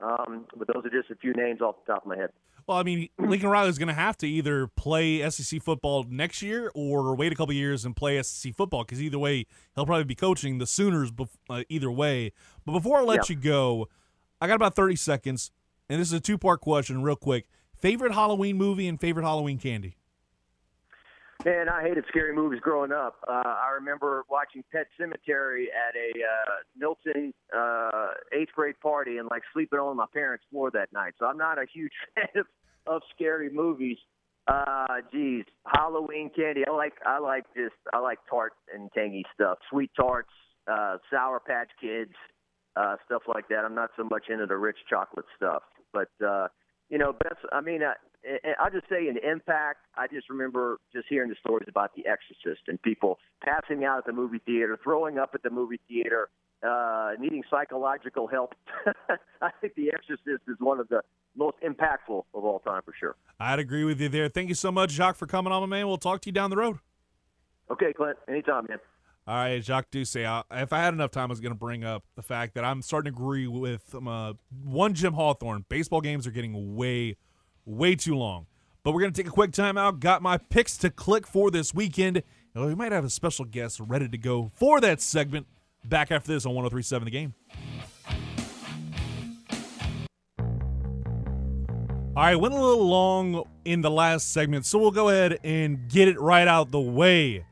Um, but those are just a few names off the top of my head. Well, I mean, Lincoln Riley is going to have to either play SEC football next year or wait a couple years and play SEC football because either way, he'll probably be coaching the Sooners bef- uh, either way. But before I let yeah. you go, I got about 30 seconds, and this is a two part question, real quick. Favorite Halloween movie and favorite Halloween candy? Man, I hated scary movies growing up. Uh, I remember watching Pet Sematary at a uh, Milton uh, eighth grade party and like sleeping on my parents' floor that night. So I'm not a huge [LAUGHS] fan of, of scary movies. Uh, geez, Halloween candy. I like I like just I like tart and tangy stuff, sweet tarts, uh, Sour Patch Kids, uh, stuff like that. I'm not so much into the rich chocolate stuff, but uh, you know, best. I mean, uh, and I'll just say, in impact, I just remember just hearing the stories about The Exorcist and people passing out at the movie theater, throwing up at the movie theater, uh, needing psychological help. [LAUGHS] I think The Exorcist is one of the most impactful of all time for sure. I'd agree with you there. Thank you so much, Jacques, for coming on, my man. We'll talk to you down the road. Okay, Clint. Anytime, man. All right, Jacques Doucet. I, if I had enough time, I was going to bring up the fact that I'm starting to agree with um, uh, one Jim Hawthorne. Baseball games are getting way, way too long. But we're going to take a quick timeout. Got my picks to click for this weekend. We might have a special guest ready to go for that segment. Back after this on 1037 The Game. All right, went a little long in the last segment, so we'll go ahead and get it right out the way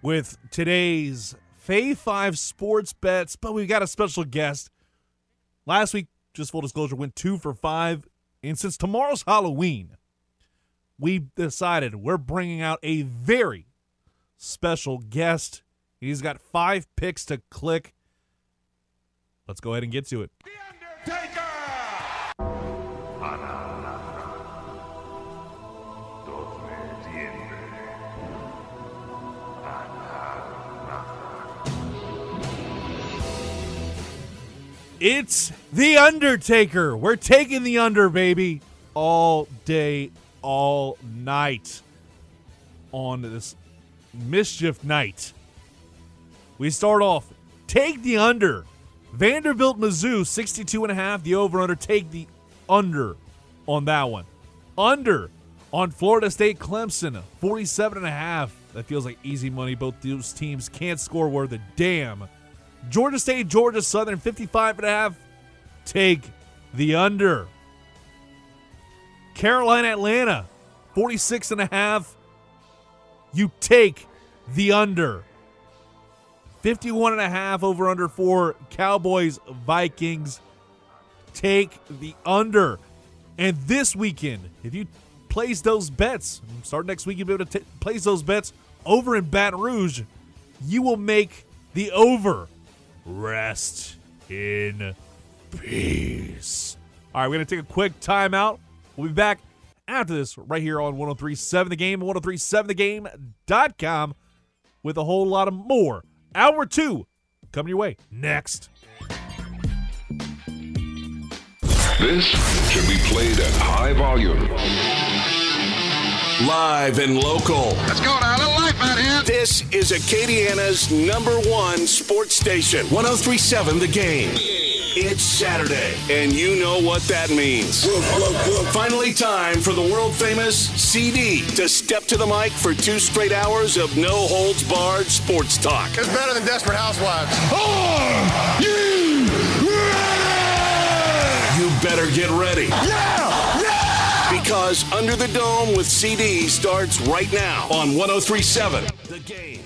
with today's Fave 5 sports bets, but we've got a special guest. Last week, just full disclosure, went two for five. And since tomorrow's Halloween, we decided we're bringing out a very special guest. He's got five picks to click. Let's go ahead and get to it. It's The Undertaker. We're taking the under, baby, all day, all night on this mischief night. We start off, take the under. Vanderbilt, Mizzou, 62 and a half. The over under, take the under on that one. Under on Florida State, Clemson, 47 and a half. That feels like easy money. Both those teams can't score worth a damn. Georgia State, Georgia Southern, 55 and a half. Take the under. Carolina, Atlanta, 46 and a half. You take the under. 51 and a half over under for Cowboys, Vikings. Take the under. And this weekend, if you place those bets, start next week, you'll be able to t- place those bets over in Baton Rouge. You will make the over rest in peace. All right, we're going to take a quick timeout. We'll be back after this right here on 1037 The Game, 1037thegame.com with a whole lot of more. Hour two coming your way next. This should be played at high volume. Live and local. Let's go now. A little life out here. This is Acadiana's number one sports station. 1037 The Game. It's Saturday, and you know what that means. Finally, time for the world famous CD to step to the mic for two straight hours of no holds barred sports talk. It's better than Desperate Housewives. Are you ready? You better get ready. Yeah! Yeah! Because Under the Dome with CD starts right now on 1037 The Game.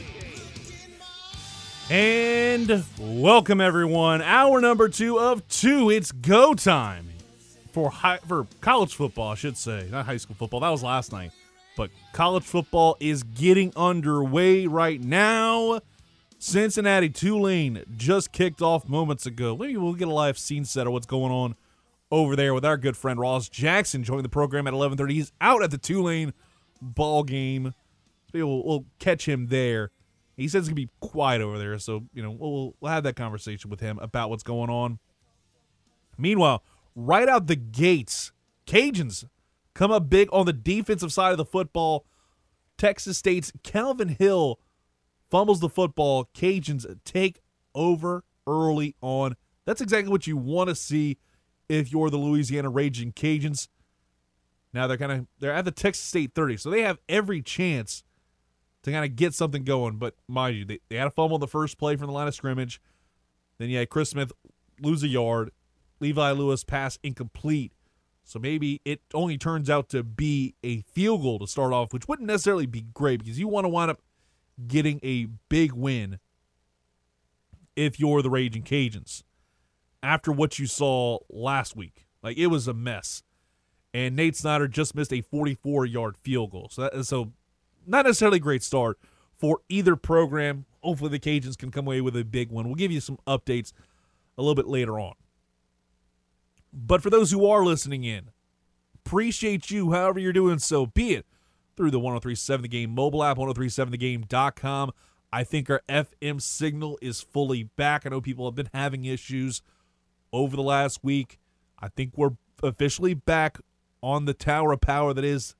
And welcome everyone. Hour number two of two. It's go time for high, for college football, I should say, not high school football. That was last night, but college football is getting underway right now. Cincinnati Tulane just kicked off moments ago. Maybe we'll get a live scene set of what's going on over there with our good friend Ross Jackson joining the program at 11:30. He's out at the Tulane ball game. We'll, we'll catch him there. He says it's gonna be quiet over there, so you know we'll we'll have that conversation with him about what's going on. Meanwhile, right out the gates, Cajuns come up big on the defensive side of the football. Texas State's Calvin Hill fumbles the football. Cajuns take over early on. That's exactly what you want to see if you're the Louisiana Raging Cajuns. Now they're kind of they're at the Texas State 30, so they have every chance to kind of get something going. But mind you, they, they had a fumble in the first play from the line of scrimmage. Then you had Chris Smith lose a yard. Levi Lewis pass incomplete. So maybe it only turns out to be a field goal to start off, which wouldn't necessarily be great because you want to wind up getting a big win if you're the Raging Cajuns after what you saw last week. Like it was a mess. And Nate Snyder just missed a 44 yard field goal. So, that, so not necessarily a great start for either program. Hopefully, the Cajuns can come away with a big one. We'll give you some updates a little bit later on. But for those who are listening in, appreciate you however you're doing so, be it through the 1037 The Game mobile app, 1037thegame.com. I think our FM signal is fully back. I know people have been having issues over the last week. I think we're officially back on the tower of power that is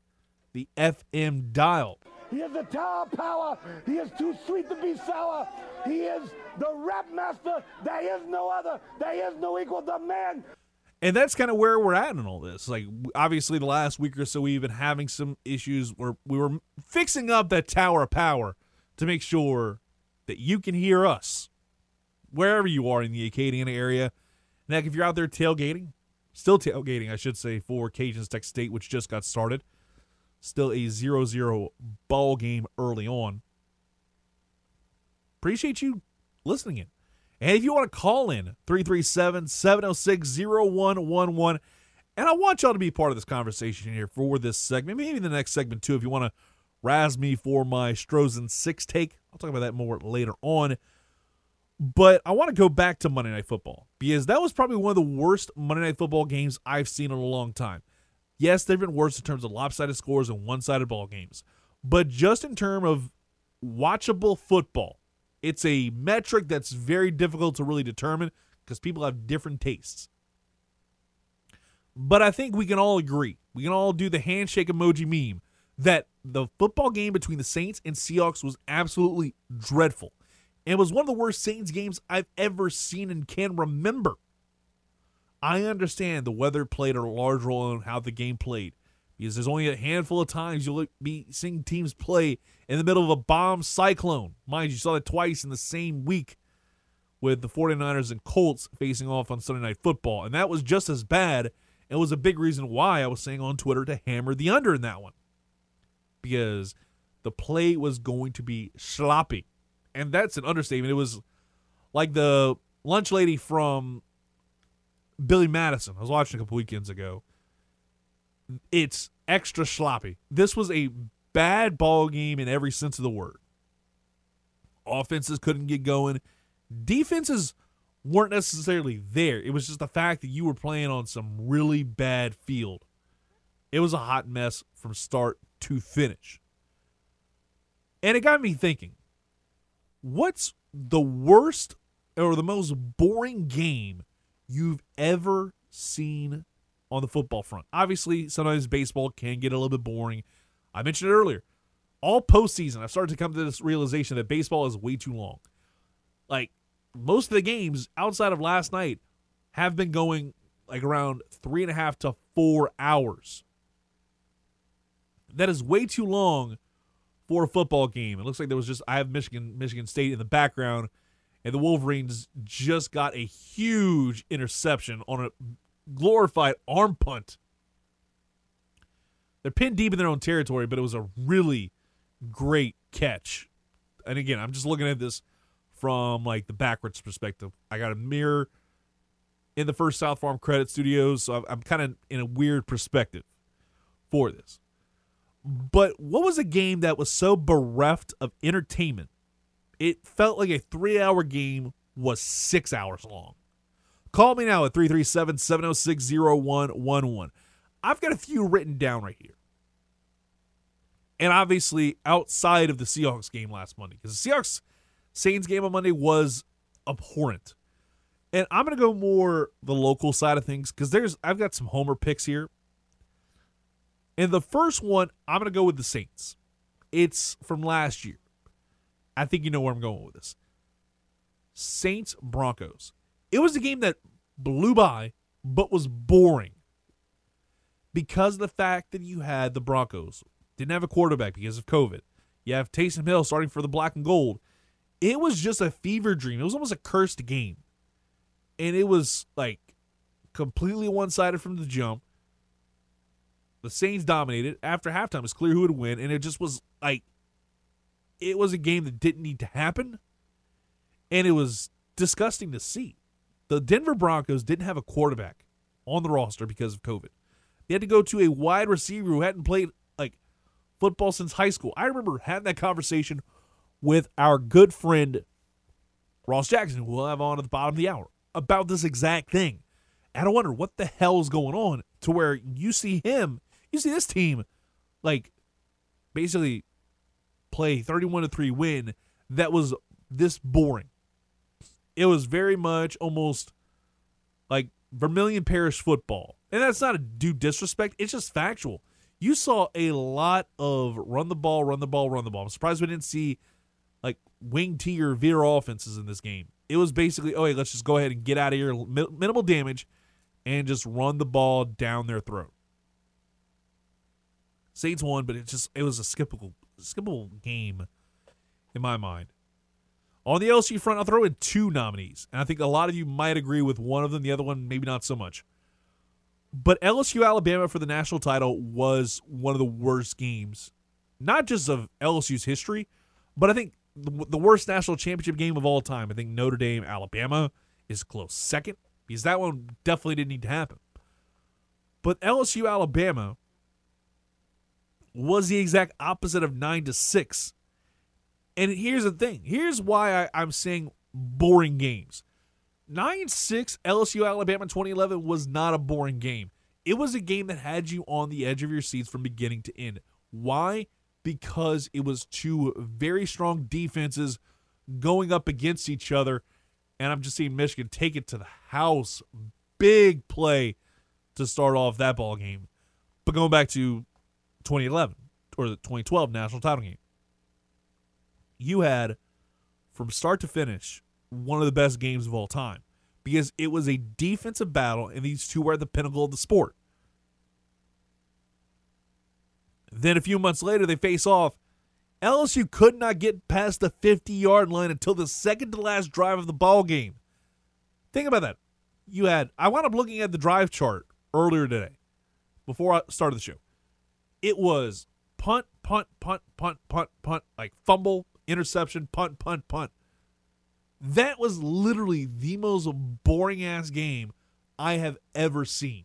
the FM dial. He is the tower of power. He is too sweet to be sour. He is the rap master. There is no other. There is no equal. The man. And that's kind of where we're at in all this. Like, obviously, the last week or so, we've been having some issues where we were fixing up that tower of power to make sure that you can hear us wherever you are in the Acadiana area. And if you're out there tailgating, still tailgating, I should say, for Cajuns Tech State, which just got started, still a 0 0 ball game early on. Appreciate you listening in. And if you want to call in, 337 706 0111. And I want y'all to be part of this conversation here for this segment, maybe the next segment too, if you want to razz me for my Strozen 6 take. I'll talk about that more later on. But I want to go back to Monday Night Football because that was probably one of the worst Monday Night Football games I've seen in a long time. Yes, they've been worse in terms of lopsided scores and one sided ball games. But just in terms of watchable football, it's a metric that's very difficult to really determine because people have different tastes. But I think we can all agree, we can all do the handshake emoji meme that the football game between the Saints and Seahawks was absolutely dreadful. And it was one of the worst Saints games I've ever seen and can remember. I understand the weather played a large role in how the game played because there's only a handful of times you'll be seeing teams play in the middle of a bomb cyclone. Mind you, you saw that twice in the same week with the 49ers and Colts facing off on Sunday Night Football. And that was just as bad. It was a big reason why I was saying on Twitter to hammer the under in that one because the play was going to be sloppy. And that's an understatement. It was like the lunch lady from Billy Madison. I was watching a couple weekends ago. It's extra sloppy. This was a bad ball game in every sense of the word. Offenses couldn't get going. Defenses weren't necessarily there. It was just the fact that you were playing on some really bad field. It was a hot mess from start to finish. And it got me thinking what's the worst or the most boring game you've ever seen on the football front? Obviously, sometimes baseball can get a little bit boring. I mentioned it earlier. All postseason, I've started to come to this realization that baseball is way too long. Like most of the games outside of last night have been going like around three and a half to four hours. That is way too long for a football game. It looks like there was just I have Michigan Michigan State in the background, and the Wolverines just got a huge interception on a glorified arm punt. They're pinned deep in their own territory, but it was a really great catch. And again, I'm just looking at this from like the backwards perspective. I got a mirror in the first South Farm Credit Studios, so I'm kind of in a weird perspective for this. But what was a game that was so bereft of entertainment? It felt like a three hour game was six hours long. Call me now at 337 706 0111. I've got a few written down right here. And obviously, outside of the Seahawks game last Monday, because the Seahawks Saints game on Monday was abhorrent. And I'm going to go more the local side of things because there's I've got some homer picks here. And the first one, I'm going to go with the Saints. It's from last year. I think you know where I'm going with this. Saints Broncos. It was a game that blew by, but was boring because of the fact that you had the Broncos didn't have a quarterback because of COVID. You have Taysom Hill starting for the black and gold. It was just a fever dream. It was almost a cursed game. And it was like completely one sided from the jump. The Saints dominated. After halftime, it's clear who would win. And it just was like, it was a game that didn't need to happen. And it was disgusting to see. The Denver Broncos didn't have a quarterback on the roster because of COVID. They had to go to a wide receiver who hadn't played like football since high school. I remember having that conversation with our good friend Ross Jackson, who we'll have on at the bottom of the hour, about this exact thing. And I wonder what the hell is going on to where you see him, you see this team, like basically play 31 to 3 win that was this boring. It was very much almost like Vermilion Parish football. And that's not a due disrespect, it's just factual. You saw a lot of run the ball, run the ball, run the ball. I'm surprised we didn't see like wing T or veer offenses in this game. It was basically, oh, hey, let's just go ahead and get out of here, minimal damage, and just run the ball down their throat. Saints won, but it just it was a skippable skippable game in my mind. On the LSU front, I'll throw in two nominees, and I think a lot of you might agree with one of them. The other one, maybe not so much. But LSU Alabama for the national title was one of the worst games, not just of LSU's history, but I think the, the worst national championship game of all time. I think Notre Dame Alabama is close second because that one definitely didn't need to happen. But LSU Alabama was the exact opposite of 9 to 6. And here's the thing. Here's why I, I'm saying boring games. 9 6 LSU Alabama 2011 was not a boring game. It was a game that had you on the edge of your seats from beginning to end. Why? Because it was two very strong defenses going up against each other. And I'm just seeing Michigan take it to the house. Big play to start off that ball game. But going back to 2011 or the 2012 national title game, you had from start to finish one of the best games of all time because it was a defensive battle, and these two were at the pinnacle of the sport. Then a few months later, they face off. LSU could not get past the 50 yard line until the second to last drive of the ball game. Think about that. You had, I wound up looking at the drive chart earlier today before I started the show. It was punt, punt, punt, punt, punt, punt, like fumble, interception, punt, punt, punt. That was literally the most boring ass game I have ever seen.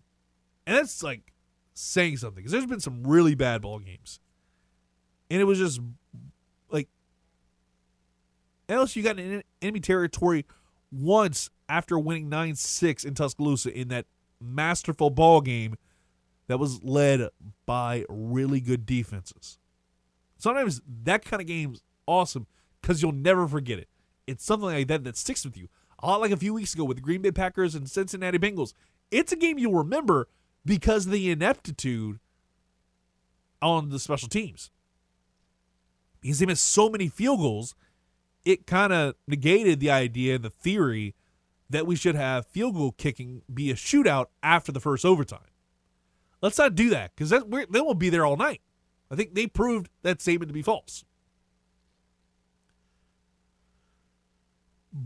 And that's like saying something because there's been some really bad ball games. And it was just like LSU got in enemy territory once after winning 9 6 in Tuscaloosa in that masterful ball game that was led by really good defenses. Sometimes that kind of game's awesome because you'll never forget it. It's something like that that sticks with you. A lot like a few weeks ago with the Green Bay Packers and Cincinnati Bengals. It's a game you'll remember because of the ineptitude on the special teams. Because they missed so many field goals, it kind of negated the idea, the theory that we should have field goal kicking be a shootout after the first overtime. Let's not do that because they won't be there all night. I think they proved that statement to be false.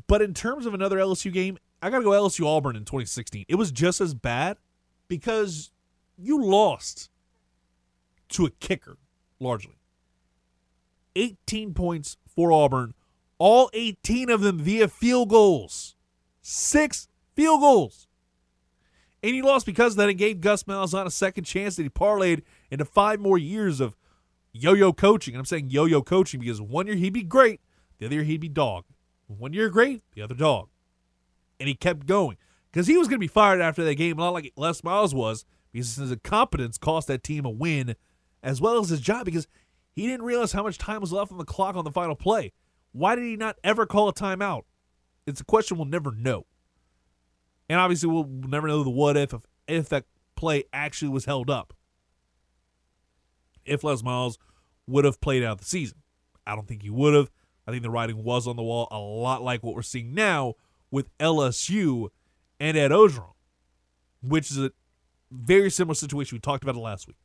But in terms of another LSU game, I got to go LSU Auburn in 2016. It was just as bad because you lost to a kicker, largely. 18 points for Auburn, all 18 of them via field goals. Six field goals. And he lost because of that it gave Gus Malzahn a second chance that he parlayed into five more years of yo yo coaching. And I'm saying yo yo coaching because one year he'd be great, the other year he'd be dog. One year great, the other dog. And he kept going because he was going to be fired after that game, a lot like Les Miles was, because his incompetence cost that team a win, as well as his job, because he didn't realize how much time was left on the clock on the final play. Why did he not ever call a timeout? It's a question we'll never know. And obviously, we'll never know the what if if, if that play actually was held up. If Les Miles would have played out the season, I don't think he would have. I think the writing was on the wall, a lot like what we're seeing now with LSU and Ed Orgeron, which is a very similar situation. We talked about it last week.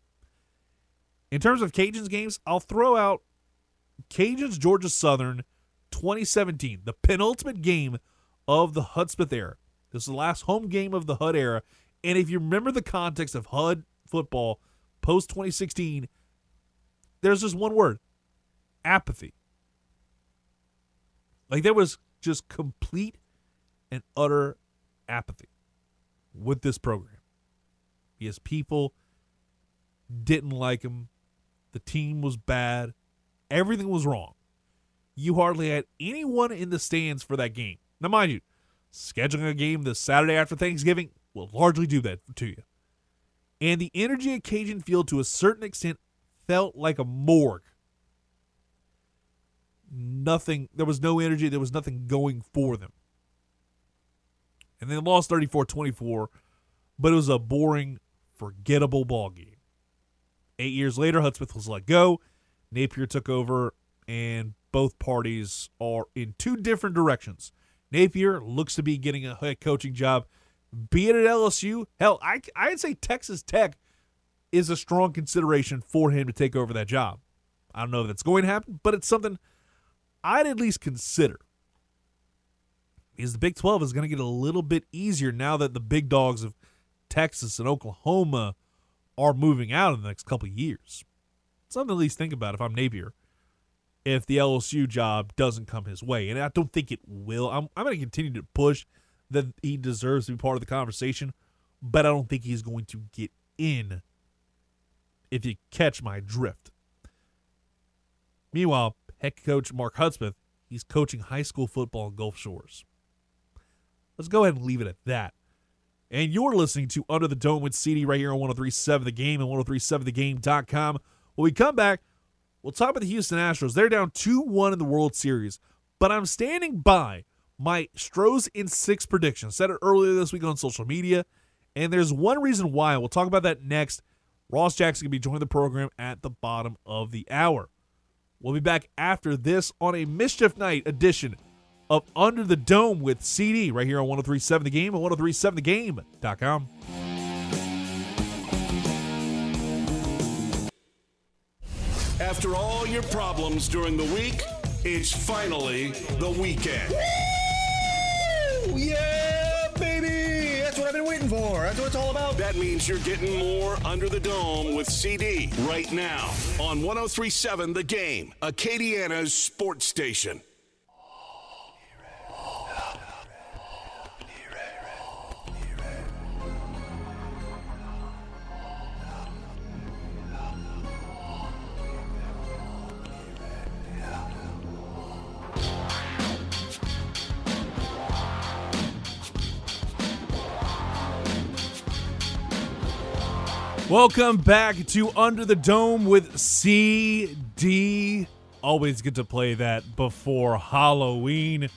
In terms of Cajuns games, I'll throw out Cajuns Georgia Southern 2017, the penultimate game of the Hudspeth era. This is the last home game of the HUD era. And if you remember the context of HUD football post 2016, there's just one word apathy. Like there was just complete and utter apathy with this program because people didn't like him. The team was bad. Everything was wrong. You hardly had anyone in the stands for that game. Now, mind you, scheduling a game the Saturday after Thanksgiving will largely do that to you. And the energy at Cajun Field, to a certain extent, felt like a morgue. Nothing, there was no energy, there was nothing going for them. And they lost 34 24, but it was a boring, forgettable ball game. Eight years later, Hudspeth was let go. Napier took over, and both parties are in two different directions. Napier looks to be getting a head coaching job, be it at LSU. Hell, I, I'd say Texas Tech is a strong consideration for him to take over that job. I don't know if that's going to happen, but it's something I'd at least consider. Because the Big 12 is going to get a little bit easier now that the big dogs of Texas and Oklahoma are moving out in the next couple years. Something to at least think about if I'm Napier if the LSU job doesn't come his way. And I don't think it will. I'm, I'm going to continue to push that he deserves to be part of the conversation, but I don't think he's going to get in if you catch my drift. Meanwhile, head coach Mark Hudspeth, he's coaching high school football in Gulf Shores. Let's go ahead and leave it at that. And you're listening to Under the Dome with CD right here on 1037 The Game and 1037thegame.com. When we come back, we'll talk about the Houston Astros. They're down 2 1 in the World Series, but I'm standing by my Stros in six prediction. said it earlier this week on social media, and there's one reason why. We'll talk about that next. Ross Jackson will be joining the program at the bottom of the hour. We'll be back after this on a Mischief Night edition of Under the Dome with CD right here on 1037 The Game and 1037thegame.com. After all your problems during the week, it's finally the weekend. Woo! Yeah, baby! That's what I've been waiting for. That's what it's all about. That means you're getting more under the dome with CD right now on 1037 The Game, Acadiana's sports station. Welcome back to Under the Dome with CD. Always good to play that before Halloween.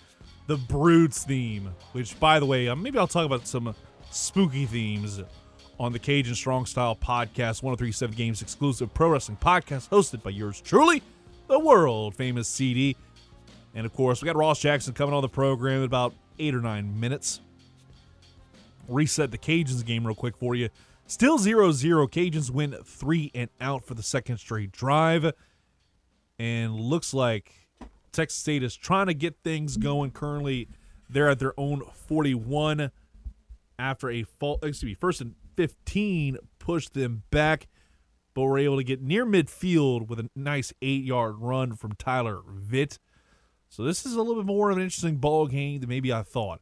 The Brutes theme, which, by the way, um, maybe I'll talk about some spooky themes on the Cajun Strong Style podcast, 1037 Games exclusive pro wrestling podcast hosted by yours truly, the world famous CD. And of course, we got Ross Jackson coming on the program in about eight or nine minutes. Reset the Cajuns game real quick for you. Still 0 0. Cajuns win three and out for the second straight drive. And looks like Texas State is trying to get things going. Currently, they're at their own 41 after a fall, excuse me, first and 15 pushed them back, but were able to get near midfield with a nice eight yard run from Tyler Vitt. So this is a little bit more of an interesting ball game than maybe I thought.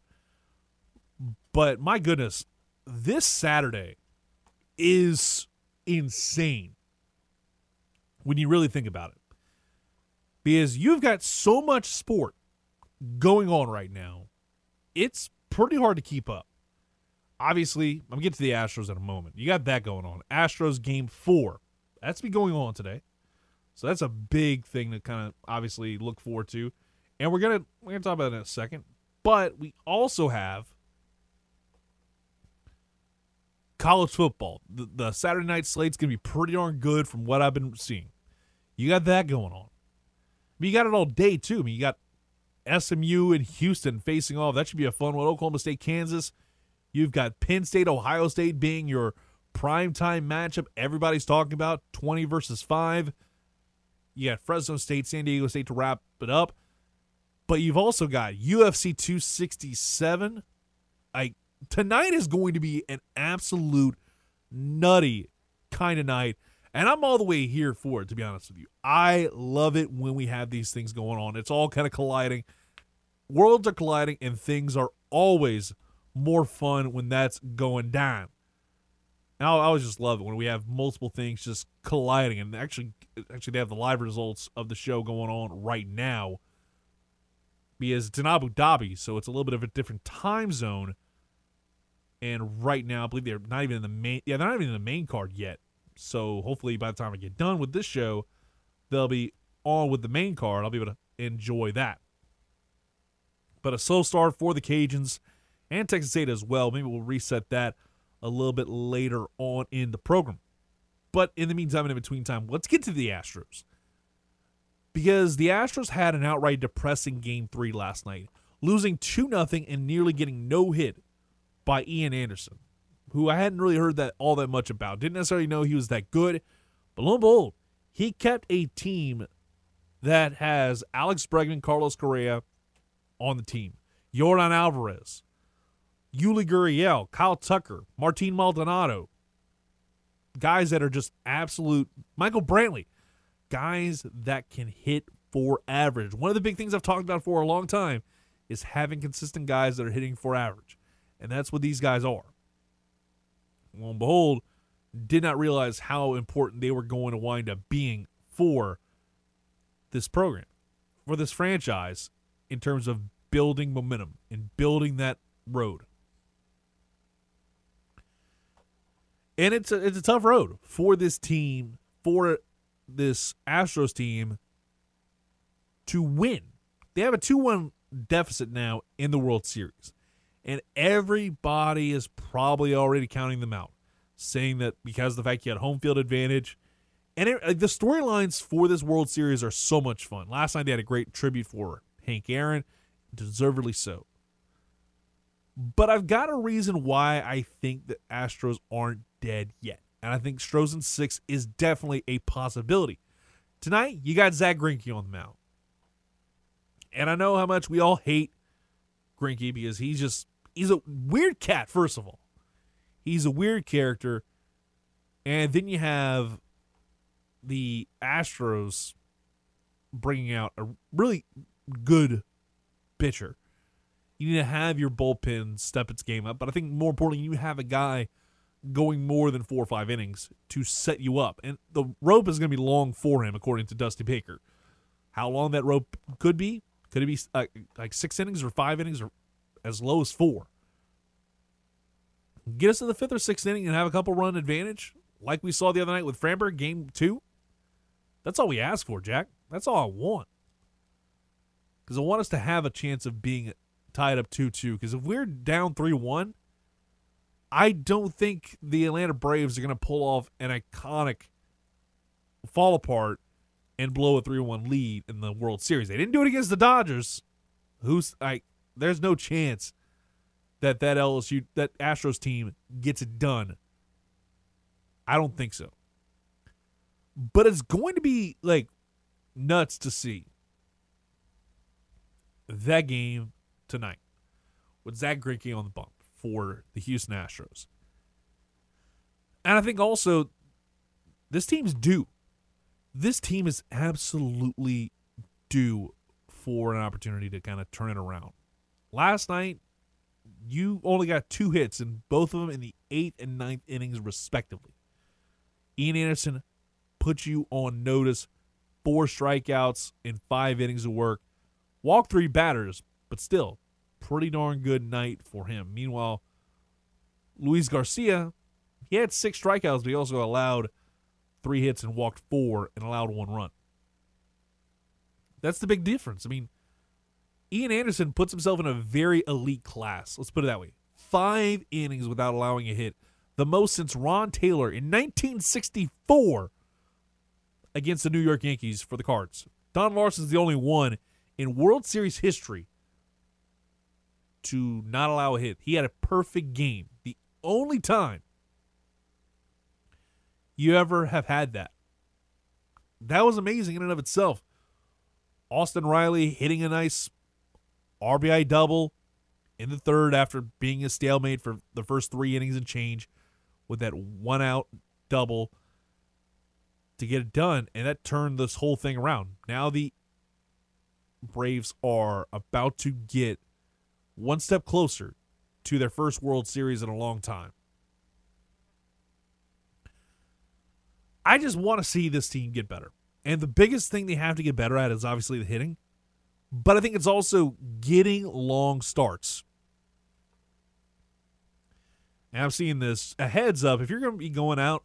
But my goodness, this Saturday is insane when you really think about it. Because you've got so much sport going on right now, it's pretty hard to keep up. Obviously, I'm going to get to the Astros in a moment. You got that going on. Astros game four. That's be going on today. So that's a big thing to kind of obviously look forward to. And we're gonna we're gonna talk about it in a second. But we also have college football. The, the Saturday night slate's gonna be pretty darn good from what I've been seeing. You got that going on. You got it all day too. I mean, you got SMU and Houston facing off. That should be a fun one. Oklahoma State, Kansas. You've got Penn State, Ohio State being your primetime matchup. Everybody's talking about 20 versus 5. You got Fresno State, San Diego State to wrap it up. But you've also got UFC 267. Like tonight is going to be an absolute nutty kind of night. And I'm all the way here for it, to be honest with you. I love it when we have these things going on. It's all kind of colliding. Worlds are colliding, and things are always more fun when that's going down. I always just love it when we have multiple things just colliding. And actually, actually, they have the live results of the show going on right now. Because it's in Abu Dhabi, so it's a little bit of a different time zone. And right now, I believe they're not even in the main. Yeah, they're not even in the main card yet. So hopefully, by the time I get done with this show, they'll be on with the main card. I'll be able to enjoy that. But a slow start for the Cajuns and Texas State as well. Maybe we'll reset that a little bit later on in the program. But in the meantime, and in between time, let's get to the Astros. Because the Astros had an outright depressing game three last night, losing 2 0 and nearly getting no hit by Ian Anderson, who I hadn't really heard that all that much about. Didn't necessarily know he was that good. But lo and behold, he kept a team that has Alex Bregman, Carlos Correa on the team, Yordan Alvarez, Yuli Gurriel, Kyle Tucker, Martin Maldonado, guys that are just absolute Michael Brantley, guys that can hit for average. One of the big things I've talked about for a long time is having consistent guys that are hitting for average. And that's what these guys are. Lo and behold, did not realize how important they were going to wind up being for this program, for this franchise, in terms of building momentum and building that road. And it's a, it's a tough road for this team, for this Astros team to win. They have a 2 1 deficit now in the World Series. And everybody is probably already counting them out, saying that because of the fact you had home field advantage. And it, the storylines for this World Series are so much fun. Last night they had a great tribute for Hank Aaron, deservedly so. But I've got a reason why I think the Astros aren't dead yet. And I think Strozen 6 is definitely a possibility. Tonight, you got Zach Greinke on the mound. And I know how much we all hate Greinke because he's just he's a weird cat first of all. He's a weird character. And then you have the Astros bringing out a really good pitcher. You need to have your bullpen step its game up, but I think more importantly, you have a guy going more than four or five innings to set you up. And the rope is going to be long for him, according to Dusty Baker. How long that rope could be? Could it be uh, like six innings or five innings or as low as four? Get us to the fifth or sixth inning and have a couple run advantage, like we saw the other night with Framber, game two. That's all we ask for, Jack. That's all I want. Because I want us to have a chance of being tied up 2 2. Because if we're down 3 1, I don't think the Atlanta Braves are going to pull off an iconic fall apart and blow a 3 1 lead in the World Series. They didn't do it against the Dodgers. Who's like, there's no chance that that LSU, that Astros team gets it done. I don't think so. But it's going to be like nuts to see that game tonight with Zach Greinke on the bump for the Houston Astros. And I think also this team's due. This team is absolutely due for an opportunity to kind of turn it around. Last night, you only got two hits, and both of them in the eighth and ninth innings, respectively. Ian Anderson put you on notice. Four strikeouts in five innings of work. Walked three batters, but still, pretty darn good night for him. Meanwhile, Luis Garcia, he had six strikeouts, but he also allowed three hits and walked four and allowed one run. That's the big difference. I mean, Ian Anderson puts himself in a very elite class. Let's put it that way. Five innings without allowing a hit, the most since Ron Taylor in 1964 against the New York Yankees for the Cards. Don Larsen's the only one in World Series history to not allow a hit. He had a perfect game. The only time you ever have had that. That was amazing in and of itself. Austin Riley hitting a nice RBI double in the third after being a stalemate for the first three innings and change with that one out double to get it done. And that turned this whole thing around. Now the Braves are about to get one step closer to their first World Series in a long time. I just want to see this team get better. And the biggest thing they have to get better at is obviously the hitting. But I think it's also getting long starts. and I'm seeing this a heads up. If you're going to be going out,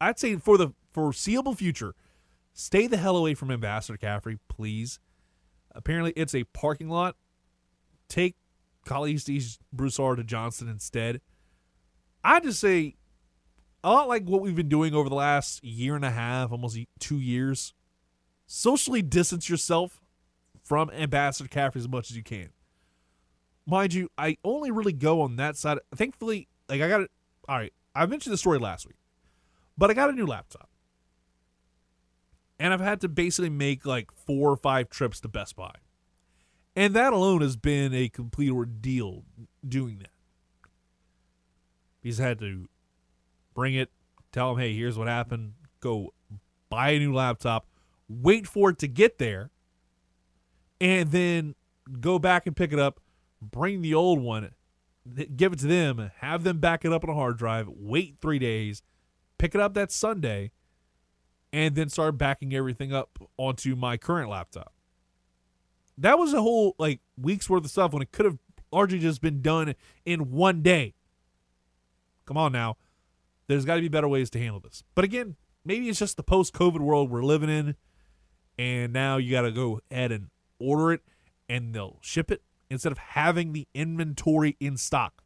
I'd say for the foreseeable future, stay the hell away from Ambassador Caffery, please. Apparently, it's a parking lot. Take Kaliste Broussard to Johnston instead. I just say a lot like what we've been doing over the last year and a half, almost two years. Socially distance yourself from Ambassador Caffery as much as you can. Mind you, I only really go on that side. Thankfully, like I got it. All right, I mentioned the story last week, but I got a new laptop, and I've had to basically make like four or five trips to Best Buy, and that alone has been a complete ordeal doing that. He's had to bring it, tell him, hey, here's what happened, go buy a new laptop, wait for it to get there, and then go back and pick it up, bring the old one, give it to them, have them back it up on a hard drive, wait three days, pick it up that Sunday, and then start backing everything up onto my current laptop. That was a whole like week's worth of stuff when it could have largely just been done in one day. Come on now. There's got to be better ways to handle this. But again, maybe it's just the post COVID world we're living in. And now you got to go ahead and order it and they'll ship it instead of having the inventory in stock.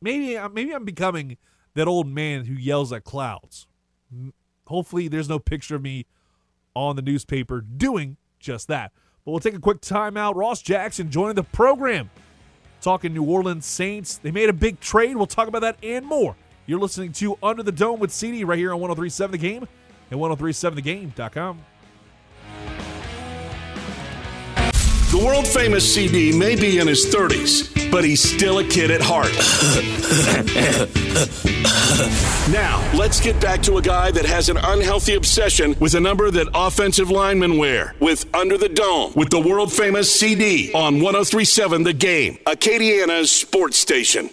Maybe, uh, maybe I'm becoming that old man who yells at clouds. Hopefully, there's no picture of me on the newspaper doing just that. But we'll take a quick timeout. Ross Jackson joining the program. Talking New Orleans Saints. They made a big trade. We'll talk about that and more you're listening to Under the Dome with CD right here on 1037 The Game and 1037thegame.com. The world famous CD may be in his 30s, but he's still a kid at heart. now, let's get back to a guy that has an unhealthy obsession with a number that offensive linemen wear with Under the Dome with the world famous CD on 1037 The Game, Acadiana's sports station.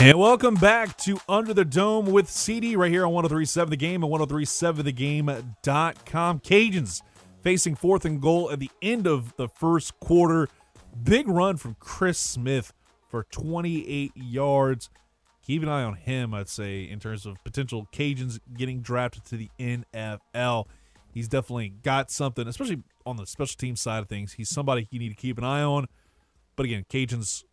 And welcome back to Under the Dome with CD right here on 1037 The Game and 1037thegame.com. Cajuns facing fourth and goal at the end of the first quarter. Big run from Chris Smith for 28 yards. Keep an eye on him, I'd say, in terms of potential Cajuns getting drafted to the NFL. He's definitely got something, especially on the special team side of things. He's somebody you need to keep an eye on. But again, Cajuns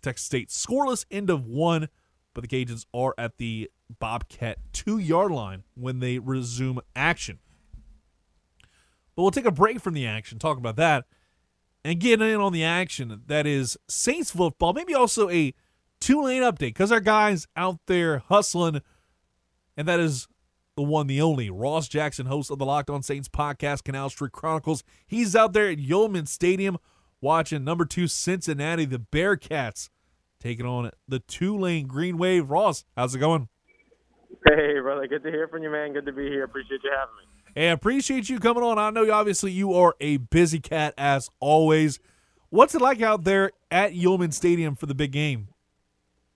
Texas State scoreless end of one, but the Cajuns are at the Bobcat two yard line when they resume action. But we'll take a break from the action, talk about that, and get in on the action that is Saints football, maybe also a Tulane update because our guys out there hustling, and that is the one, the only Ross Jackson, host of the Locked On Saints podcast, Canal Street Chronicles. He's out there at Yulman Stadium watching number two Cincinnati, the Bearcats, taking on the Tulane Green Wave. Ross, how's it going? Hey, brother. Good to hear from you, man. Good to be here. Appreciate you having me. Hey, appreciate you coming on. I know obviously you are a busy cat as always. What's it like out there at Yulman Stadium for the big game?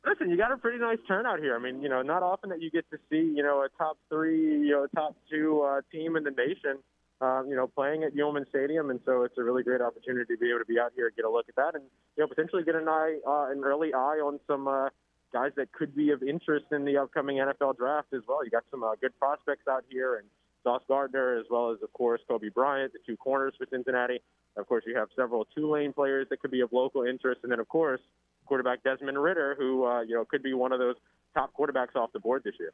Listen, you got a pretty nice turnout here. I mean, you know, not often that you get to see, you know, a top three, you know, top two uh, team in the nation um, you know, playing at Yulman Stadium, and so it's a really great opportunity to be able to be out here and get a look at that, and you know, potentially get an eye, uh, an early eye on some uh, guys that could be of interest in the upcoming NFL draft as well. You got some uh, good prospects out here, and Sauce Gardner, as well as of course Coby Bryant, the two corners for Cincinnati. Of course, you have several Tulane players that could be of local interest, and then of course quarterback Desmond Ridder, who uh, you know could be one of those top quarterbacks off the board this year.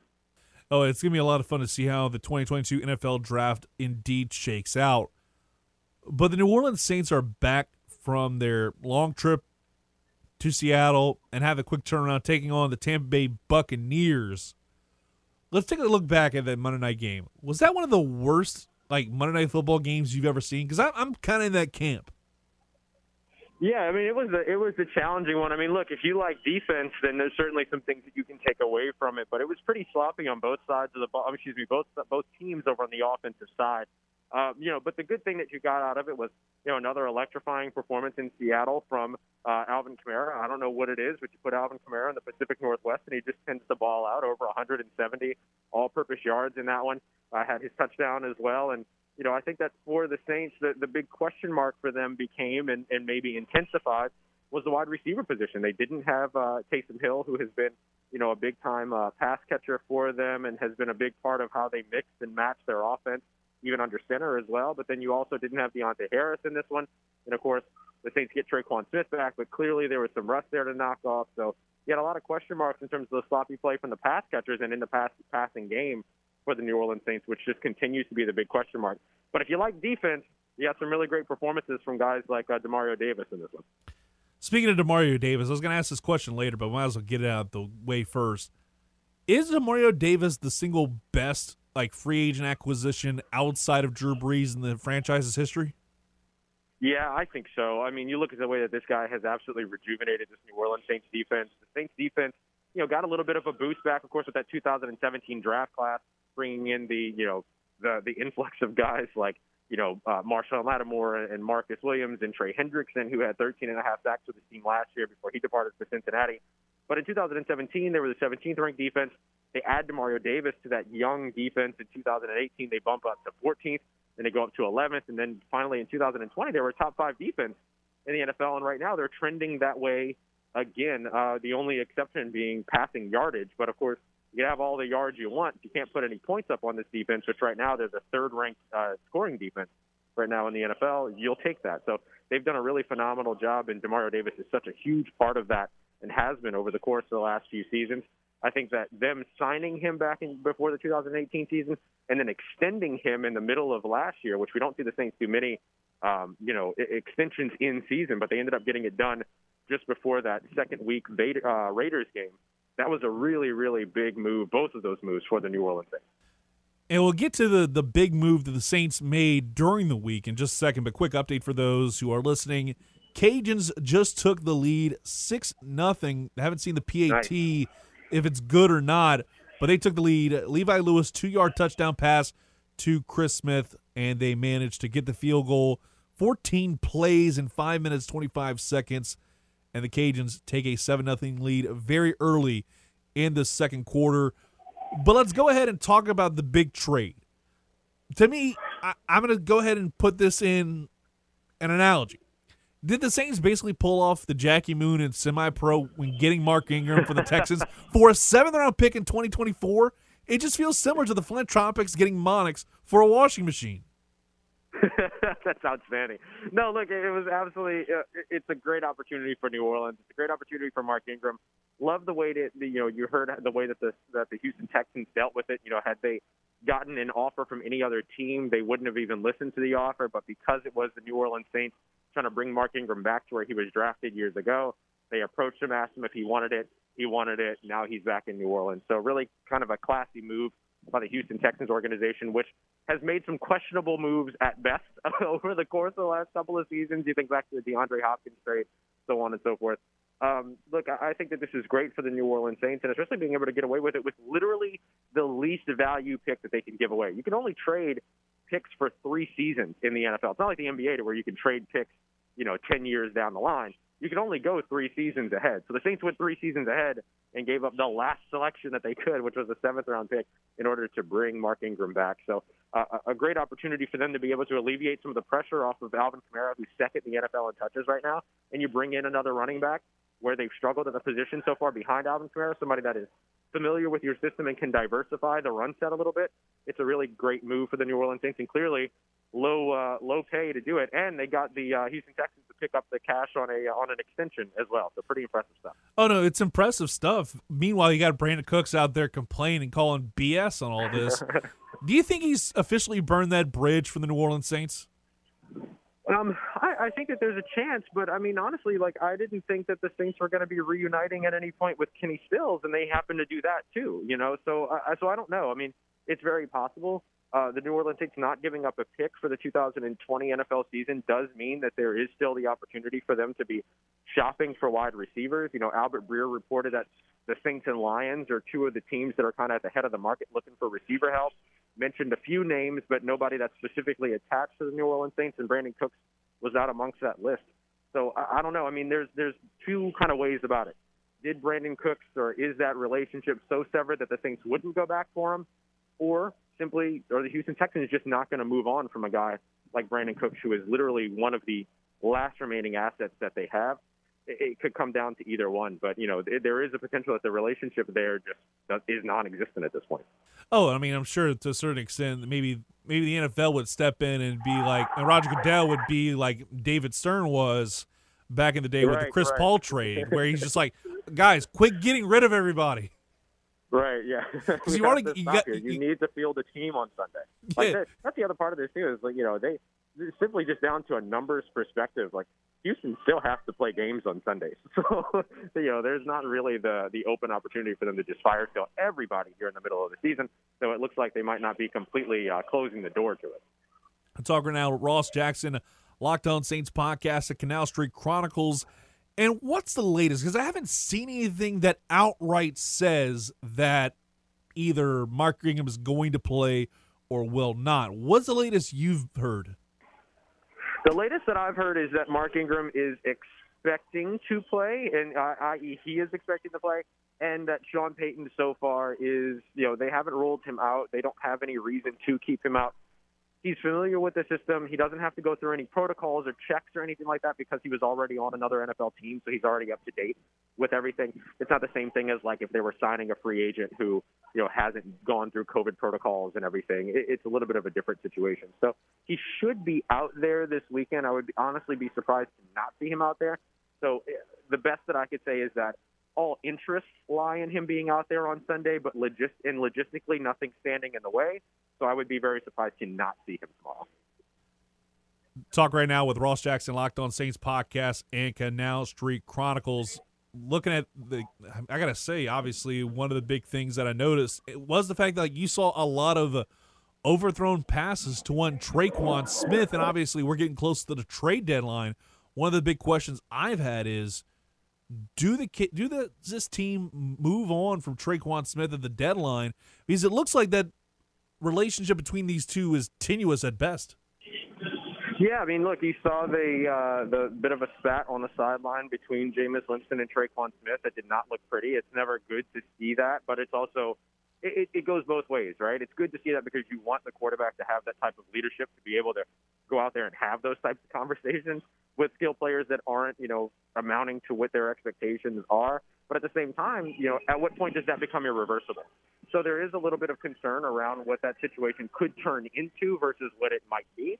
Oh, it's going to be a lot of fun to see how the 2022 NFL draft indeed shakes out. But the New Orleans Saints are back from their long trip to Seattle and have a quick turnaround taking on the Tampa Bay Buccaneers. Let's take a look back at that Monday night game. Was that one of the worst like Monday night football games you've ever seen? Because I'm kind of in that camp. Yeah, I mean it was a, it was a challenging one. I mean, look, if you like defense, then there's certainly some things that you can take away from it. But it was pretty sloppy on both sides of the ball. Excuse me, both both teams over on the offensive side. Um, you know, but the good thing that you got out of it was, you know, another electrifying performance in Seattle from uh, Alvin Kamara. I don't know what it is, but you put Alvin Kamara in the Pacific Northwest, and he just sends the ball out over 170 all-purpose yards in that one. Uh, had his touchdown as well, and you know, I think that for the Saints, the, the big question mark for them became and, and maybe intensified was the wide receiver position. They didn't have uh, Taysom Hill, who has been, you know, a big time uh, pass catcher for them and has been a big part of how they mix and match their offense, even under center as well. But then you also didn't have Deonte Harris in this one. And of course, the Saints get Tre'Quan Smith back, but clearly there was some rust there to knock off. So you had a lot of question marks in terms of the sloppy play from the pass catchers and in the pass, passing game for the New Orleans Saints, which just continues to be the big question mark. But if you like defense, you got some really great performances from guys like uh, Demario Davis in this one. Speaking of Demario Davis, I was going to ask this question later, but might as well get it out the way first. Is Demario Davis the single best like free agent acquisition outside of Drew Brees in the franchise's history? Yeah, I think so. I mean, you look at the way that this guy has absolutely rejuvenated this New Orleans Saints defense. The Saints defense, you know, got a little bit of a boost back, of course, with that 2017 draft class, bringing in the, you know, the the influx of guys like you know, uh, Marshon Lattimore and Marcus Williams and Trey Hendrickson, who had 13 and a half sacks with the team last year before he departed for Cincinnati. But in 2017, they were the 17th ranked defense. They add Demario Davis to that young defense. In 2018, they bump up to 14th, then they go up to 11th, and then finally in 2020, they were a top five defense in the NFL. And right now, they're trending that way again. Uh, the only exception being passing yardage, but of course, you can have all the yards you want. You can't put any points up on this defense, which right now they're the third ranked uh, scoring defense right now in the NFL. You'll take that. So they've done a really phenomenal job, and Demario Davis is such a huge part of that and has been over the course of the last few seasons. I think that them signing him back in before the 2018 season and then extending him in the middle of last year, which we don't see the Saints do many, um, you know, extensions in season, but they ended up getting it done just before that second week uh, Raiders game that was a really, really big move, both of those moves for the New Orleans Saints. And we'll get to the the big move that the Saints made during the week in just a second. But quick update for those who are listening: Cajuns just took the lead six nothing. Haven't seen the PAT nice. if it's good or not, but they took the lead. Levi Lewis two yard touchdown pass to Chris Smith, and they managed to get the field goal. 14 plays in five minutes 25 seconds and the Cajuns take a 7 0 lead very early in the second quarter. But let's go ahead and talk about the big trade. To me, I, am going to go ahead and put this in an analogy. Did the Saints basically pull off the Jackie Moon and semi pro when getting Mark Ingram for the Texans [LAUGHS] for a seventh round pick in 2024? It just feels similar to the Flint Tropics getting Monix for a washing machine. [LAUGHS] That's outstanding. No, look, it was absolutely. Uh, it's a great opportunity for New Orleans. It's a great opportunity for Mark Ingram. Love the way that the you know you heard the way that the that the Houston Texans dealt with it. You know, had they gotten an offer from any other team, they wouldn't have even listened to the offer. But because it was the New Orleans Saints trying to bring Mark Ingram back to where he was drafted years ago, they approached him, asked him if he wanted it. He wanted it. Now he's back in New Orleans. So really, kind of a classy move by the Houston Texans organization, which has made some questionable moves at best [LAUGHS] over the course of the last couple of seasons. You think back to the DeAndre Hopkins trade, so on and so forth. Um, look, I think that this is great for the New Orleans Saints, and especially being able to get away with it with literally the least value pick that they can give away. You can only trade picks for three seasons in the NFL. It's not like the NBA to where you can trade picks, you know, 10 years down the line you can only go three seasons ahead. So the Saints went three seasons ahead and gave up the last selection that they could, which was a seventh round pick, in order to bring Mark Ingram back. So uh, a great opportunity for them to be able to alleviate some of the pressure off of Alvin Kamara, who's second in the NFL in touches right now, and you bring in another running back where they've struggled at the position so far behind Alvin Kamara, somebody that is familiar with your system and can diversify the run set a little bit. It's a really great move for the New Orleans Saints, and clearly low uh, low pay to do it, and they got the uh, Houston Texans to pick up the cash on a on an extension as well. So pretty impressive stuff. Oh no, it's impressive stuff. Meanwhile, you got Brandin Cooks out there complaining, calling BS on all this. [LAUGHS] do you think he's officially burned that bridge for the New Orleans Saints? Um, I, I think that there's a chance, but I mean, honestly, like I didn't think that the Saints were going to be reuniting at any point with Kenny Stills, and they happen to do that too. You know, so uh, so I don't know. I mean, it's very possible. Uh, the New Orleans Saints not giving up a pick for the 2020 NFL season does mean that there is still the opportunity for them to be shopping for wide receivers. You know, Albert Breer reported that the Saints and Lions are two of the teams that are kind of at the head of the market looking for receiver help. Mentioned a few names, but nobody that's specifically attached to the New Orleans Saints, and Brandin Cooks was out amongst that list. So I, I don't know. I mean, there's there's two kind of ways about it. Did Brandin Cooks or is that relationship so severed that the Saints wouldn't go back for him, or simply, or the Houston Texans just not going to move on from a guy like Brandin Cooks, who is literally one of the last remaining assets that they have. It, it could come down to either one, but you know, th- there is a potential that the relationship there just does, is non-existent at this point. Oh, I mean, I'm sure to a certain extent, maybe maybe the NFL would step in and be like, and Roger Goodell would be like David Stern was back in the day with the Chris right. Paul trade, where he's just like, guys, quit getting rid of everybody. Right. Yeah. [LAUGHS] [LAUGHS] We you already- to you got- you, you- need to field a team on Sunday. Like Yeah. that, that's the other part of this too. Is like you know they simply just down to a numbers perspective. Like Houston still has to play games on Sundays, [LAUGHS] so you know there's not really the the open opportunity for them to just fire sale everybody here in the middle of the season. So it looks like they might not be completely uh, closing the door to it. I'm talking now with Ross Jackson, Locked On Saints podcast at Canal Street Chronicles. And what's the latest? Because I haven't seen anything that outright says that either Mark Ingram is going to play or will not. What's the latest you've heard? The latest that I've heard is that Mark Ingram is expecting to play, and uh, i.e., he is expecting to play, and that Sean Payton so far is, you know, they haven't ruled him out. They don't have any reason to keep him out. He's familiar with the system. He doesn't have to go through any protocols or checks or anything like that because he was already on another NFL team, so he's already up to date with everything. It's not the same thing as like if they were signing a free agent who, you know, hasn't gone through COVID protocols and everything. It, it's a little bit of a different situation. So he should be out there this weekend. I would honestly be surprised to not see him out there. So eh, the best that I could say is that all interests lie in him being out there on Sunday, but logist- and logistically nothing standing in the way. So I would be very surprised to not see him tomorrow. Talk right now with Ross Jackson, Locked On Saints podcast and Canal Street Chronicles. Looking at the, I gotta say, obviously one of the big things that I noticed was the fact that you saw a lot of uh, overthrown passes to one Tre'Quan Smith, and obviously we're getting close to the trade deadline. One of the big questions I've had is, do the do the this team move on from Tre'Quan Smith at the deadline? Because it looks like that relationship between these two is tenuous at best. Yeah, I mean, look, you saw the uh, the bit of a spat on the sideline between Jameis Winston and Tre'Quan Smith. That did not look pretty. It's never good to see that, but it's also it, it, goes both ways, right? It's good to see that because you want the quarterback to have that type of leadership to be able to go out there and have those types of conversations [LAUGHS] with skill players that aren't, you know, amounting to what their expectations are. But at the same time, you know, at what point does that become irreversible? So there is a little bit of concern around what that situation could turn into versus what it might be.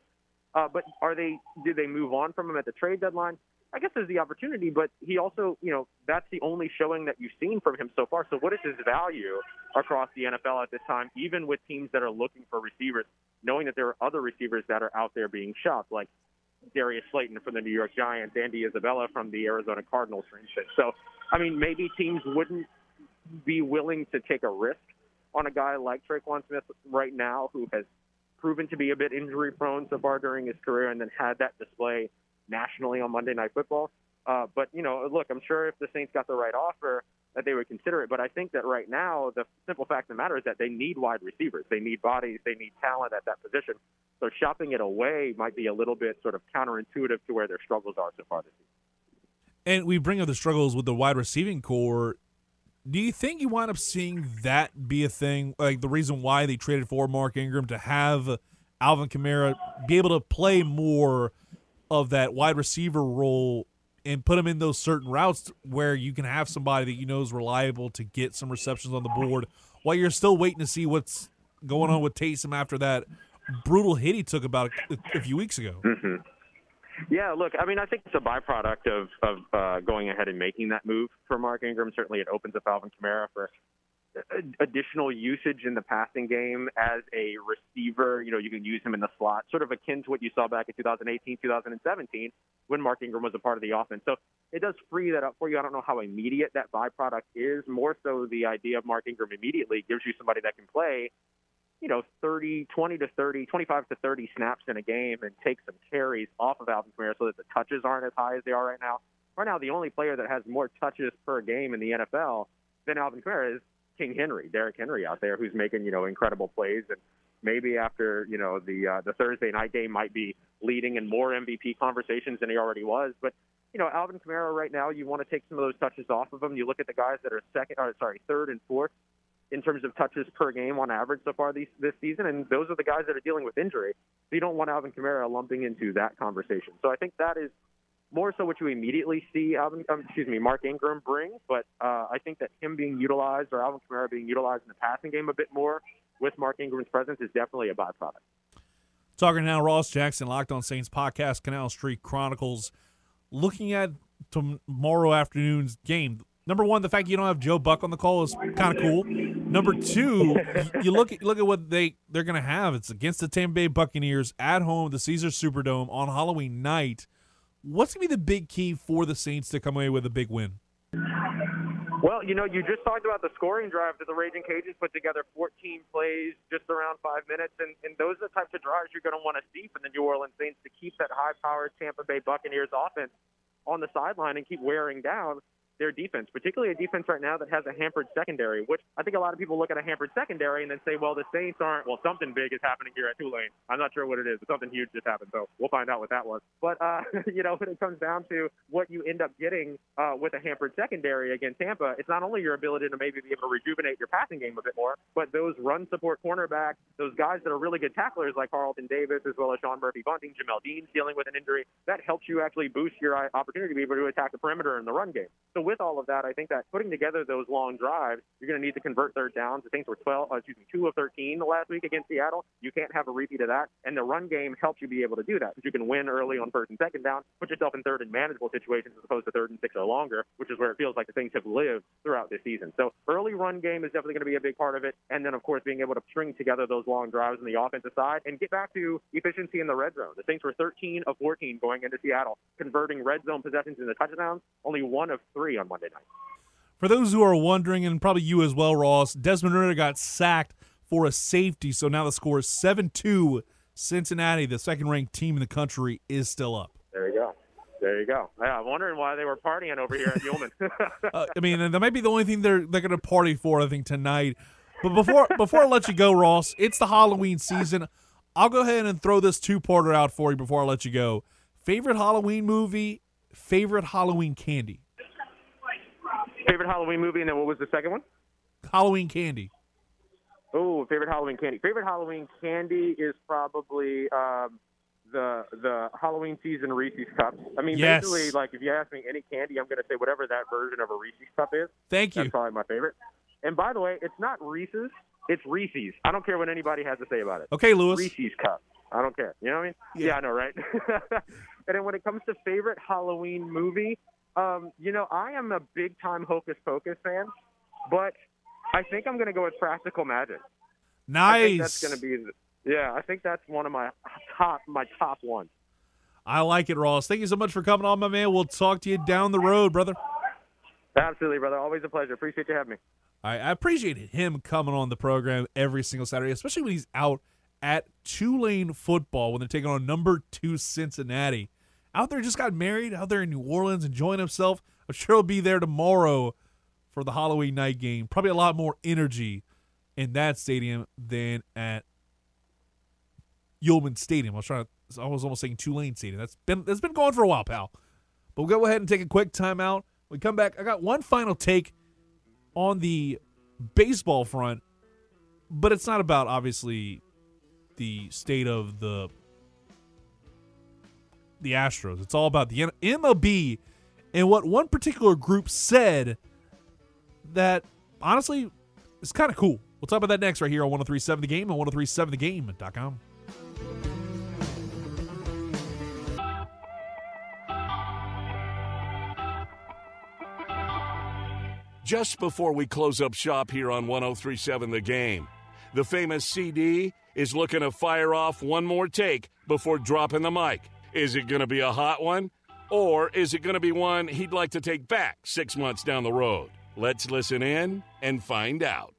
Uh, but are they? Do they move on from him at the trade deadline? I guess there's the opportunity, but he also, you know, that's the only showing that you've seen from him so far. So what is his value across the NFL at this time, even with teams that are looking for receivers, knowing that there are other receivers that are out there being shopped, like Darius Slayton from the New York Giants, Andy Isabella from the Arizona Cardinals, for instance. So, I mean, maybe teams wouldn't be willing to take a risk on a guy like Tre'Quan Smith right now, who has proven to be a bit injury prone so far during his career, and then had that display nationally on Monday Night Football. Uh, but you know, look, I'm sure if the Saints got the right offer, that they would consider it. But I think that right now, the simple fact of the matter is that they need wide receivers, they need bodies, they need talent at that position. So shopping it away might be a little bit sort of counterintuitive to where their struggles are so far this season. And we bring up the struggles with the wide receiving core. Do you think you wind up seeing that be a thing? Like the reason why they traded for Mark Ingram to have Alvin Kamara be able to play more of that wide receiver role and put him in those certain routes where you can have somebody that you know is reliable to get some receptions on the board while you're still waiting to see what's going on with Taysom after that brutal hit he took about a, a few weeks ago. Mm-hmm. Yeah, look, I mean, I think it's a byproduct of of uh, going ahead and making that move for Mark Ingram. Certainly, it opens up Alvin Kamara for additional usage in the passing game as a receiver. You know, you can use him in the slot, sort of akin to what you saw back in 2018, 2017, when Mark Ingram was a part of the offense. So it does free that up for you. I don't know how immediate that byproduct is. More so, the idea of Mark Ingram immediately gives you somebody that can play you know, 30, 20 to 30, 25 to 30 snaps in a game and take some carries off of Alvin Kamara so that the touches aren't as high as they are right now. Right now, the only player that has more touches per game in the NFL than Alvin Kamara is King Henry, Derrick Henry out there, who's making, you know, incredible plays. And maybe after, you know, the uh, the Thursday night game might be leading in more MVP conversations than he already was. But, you know, Alvin Kamara right now, you want to take some of those touches off of him. You look at the guys that are second, or sorry, third and fourth in terms of touches per game on average so far this, this season, and those are the guys that are dealing with injury. So you don't want Alvin Kamara lumping into that conversation. So I think that is more so what you immediately see Alvin, um, excuse me, Mark Ingram bring. But uh, I think that him being utilized or Alvin Kamara being utilized in the passing game a bit more with Mark Ingram's presence is definitely a byproduct. Talking now, Ross Jackson, Locked On Saints podcast, Canal Street Chronicles, looking at tomorrow afternoon's game. Number one, the fact you don't have Joe Buck on the call is kind of cool. Number two, you look at look at what they they're going to have. It's against the Tampa Bay Buccaneers at home, the Caesars Superdome on Halloween night. What's going to be the big key for the Saints to come away with a big win? Well, you know, you just talked about the scoring drive that the Ragin' Cajuns put together 14 plays just around five minutes, and, and those are the types of drives you're going to want to see from the New Orleans Saints to keep that high powered Tampa Bay Buccaneers offense on the sideline and keep wearing down their defense, particularly a defense right now that has a hampered secondary, which I think a lot of people look at a hampered secondary and then say, well, the Saints aren't, well, something big is happening here at Tulane. I'm not sure what it is, but something huge just happened. So we'll find out what that was. But, uh, [LAUGHS] you know, when it comes down to what you end up getting uh, with a hampered secondary against Tampa, it's not only your ability to maybe be able to rejuvenate your passing game a bit more, but those run support cornerbacks, those guys that are really good tacklers like Carlton Davis, as well as Sean Murphy Bunting, Jamel Dean's dealing with an injury, that helps you actually boost your uh, opportunity to be able to attack the perimeter in the run game. So with all of that, I think that putting together those long drives, you're going to need to convert third downs. The Saints were 12, uh, excuse me, two of 13 the last week against Seattle. You can't have a repeat of that. And the run game helps you be able to do that because you can win early on first and second down, put yourself in third and manageable situations as opposed to third and six or longer, which is where it feels like the Saints have lived throughout this season. So early run game is definitely going to be a big part of it. And then, of course, being able to string together those long drives on the offensive side and get back to efficiency in the red zone. The Saints were 13 of 14 going into Seattle, converting red zone possessions into touchdowns, only one of three on Monday night. For those who are wondering, and probably you as well, Ross, Desmond Ridder got sacked for a safety, so now the score is 7 2. Cincinnati, the second ranked team in the country, is still up. There you go. There you go. Yeah, I'm wondering why they were partying over here at Yulman. [LAUGHS] uh, I mean, that might be the only thing they're they're going to party for, I think, tonight. But before before I let you go, Ross, it's the Halloween season. I'll go ahead and throw this two parter out for you before I let you go. Favorite Halloween movie, favorite Halloween candy. Favorite Halloween movie, and then what was the second one? Halloween candy. Oh, favorite Halloween candy. Favorite Halloween candy is probably um, the the Halloween season Reese's cups. I mean, yes. basically, like if you ask me any candy, I'm going to say whatever that version of a Reese's cup is. Thank you. That's probably my favorite. And by the way, it's not Reese's, it's Reese's. I don't care what anybody has to say about it. Okay, Lewis. Reese's cup. I don't care. You know what I mean? Yeah, yeah I know, right? [LAUGHS] and then when it comes to favorite Halloween movie, um, you know, I am a big time Hocus Pocus fan, but I think I'm going to go with Practical Magic. Nice. that's going to be, yeah. I think that's one of my top, my top ones. I like it, Ross. Thank you so much for coming on, my man. We'll talk to you down the road, brother. Absolutely, brother. Always a pleasure. Appreciate you having me. I, I appreciate him coming on the program every single Saturday, especially when he's out at Tulane football when they're taking on number two Cincinnati. Out there, just got married, out there in New Orleans, enjoying himself. I'm sure he'll be there tomorrow for the Halloween night game. Probably a lot more energy in that stadium than at Yulman Stadium. I was trying to, I was almost saying Tulane Stadium. That's been that's been going for a while, pal. But we'll go ahead and take a quick timeout. We come back. I got one final take on the baseball front, but it's not about obviously the state of the the Astros. It's all about the MLB and what one particular group said that honestly is kind of cool. We'll talk about that next right here on 1037 The Game and 1037thegame.com. Just before we close up shop here on 1037 The Game, the famous CD is looking to fire off one more take before dropping the mic. Is it going to be a hot one? Or is it going to be one he'd like to take back six months down the road? Let's listen in and find out.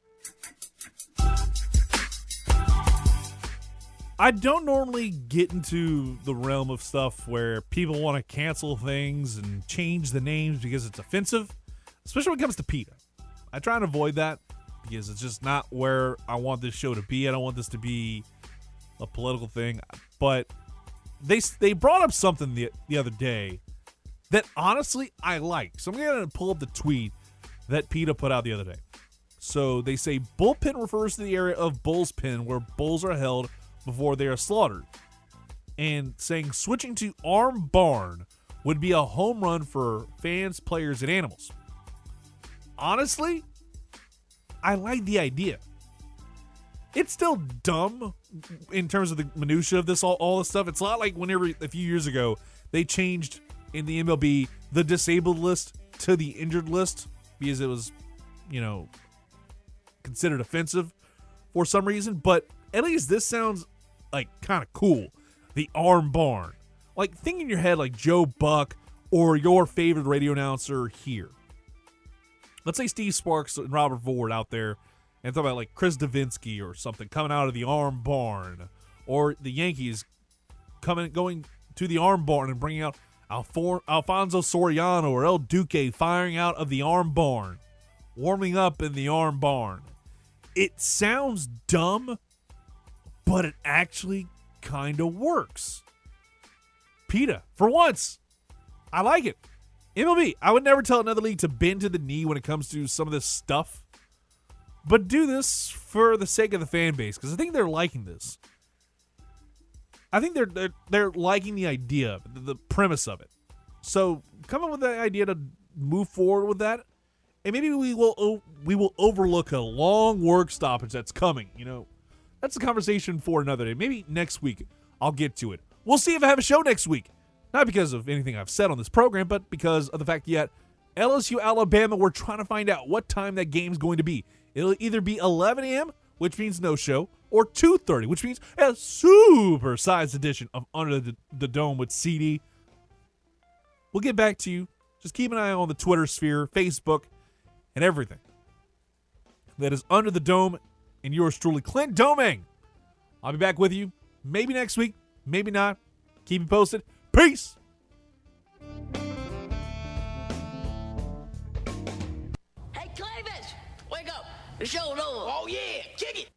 I don't normally get into the realm of stuff where people want to cancel things and change the names because it's offensive, especially when it comes to PETA. I try and avoid that because it's just not where I want this show to be. I don't want this to be a political thing. But they they brought up something the the other day that honestly I like. So I'm gonna pull up the tweet that PETA put out the other day. So they say bullpen refers to the area of bull's pen where bulls are held before they are slaughtered. And saying switching to arm barn would be a home run for fans, players, and animals. Honestly, I like the idea. It's still dumb in terms of the minutia of this all, all this stuff. It's not like whenever a few years ago they changed in the MLB the disabled list to the injured list because it was, you know, considered offensive for some reason. But at least this sounds like kind of cool. The arm barn. Like think in your head like Joe Buck or your favorite radio announcer here. Let's say Steve Sparks and Robert Ford out there and talk about like Chris Devenski or something coming out of the arm barn, or the Yankees coming going to the arm barn and bringing out Alfor- Alfonso Soriano or El Duque firing out of the arm barn, warming up in the arm barn. It sounds dumb, but it actually kind of works. PETA, for once, I like it. MLB, I would never tell another league to bend to the knee when it comes to some of this stuff but do this for the sake of the fan base because I think they're liking this. I think they're they're, they're liking the idea, the, the premise of it. So come up with the idea to move forward with that, and maybe we will we will overlook a long work stoppage that's coming. You know, that's a conversation for another day. Maybe next week I'll get to it. We'll see if I have a show next week. Not because of anything I've said on this program, but because of the fact that LSU Alabama. We're trying to find out what time that game's going to be. It'll either be 11 a.m., which means no show, or 2:30, which means a super sized edition of Under the, the Dome with CD. We'll get back to you. Just keep an eye on the Twitter sphere, Facebook, and everything. That is Under the Dome, and yours truly, Clint Doming. I'll be back with you maybe next week, maybe not. Keep you posted. Peace. Over. Oh, yeah, kick it.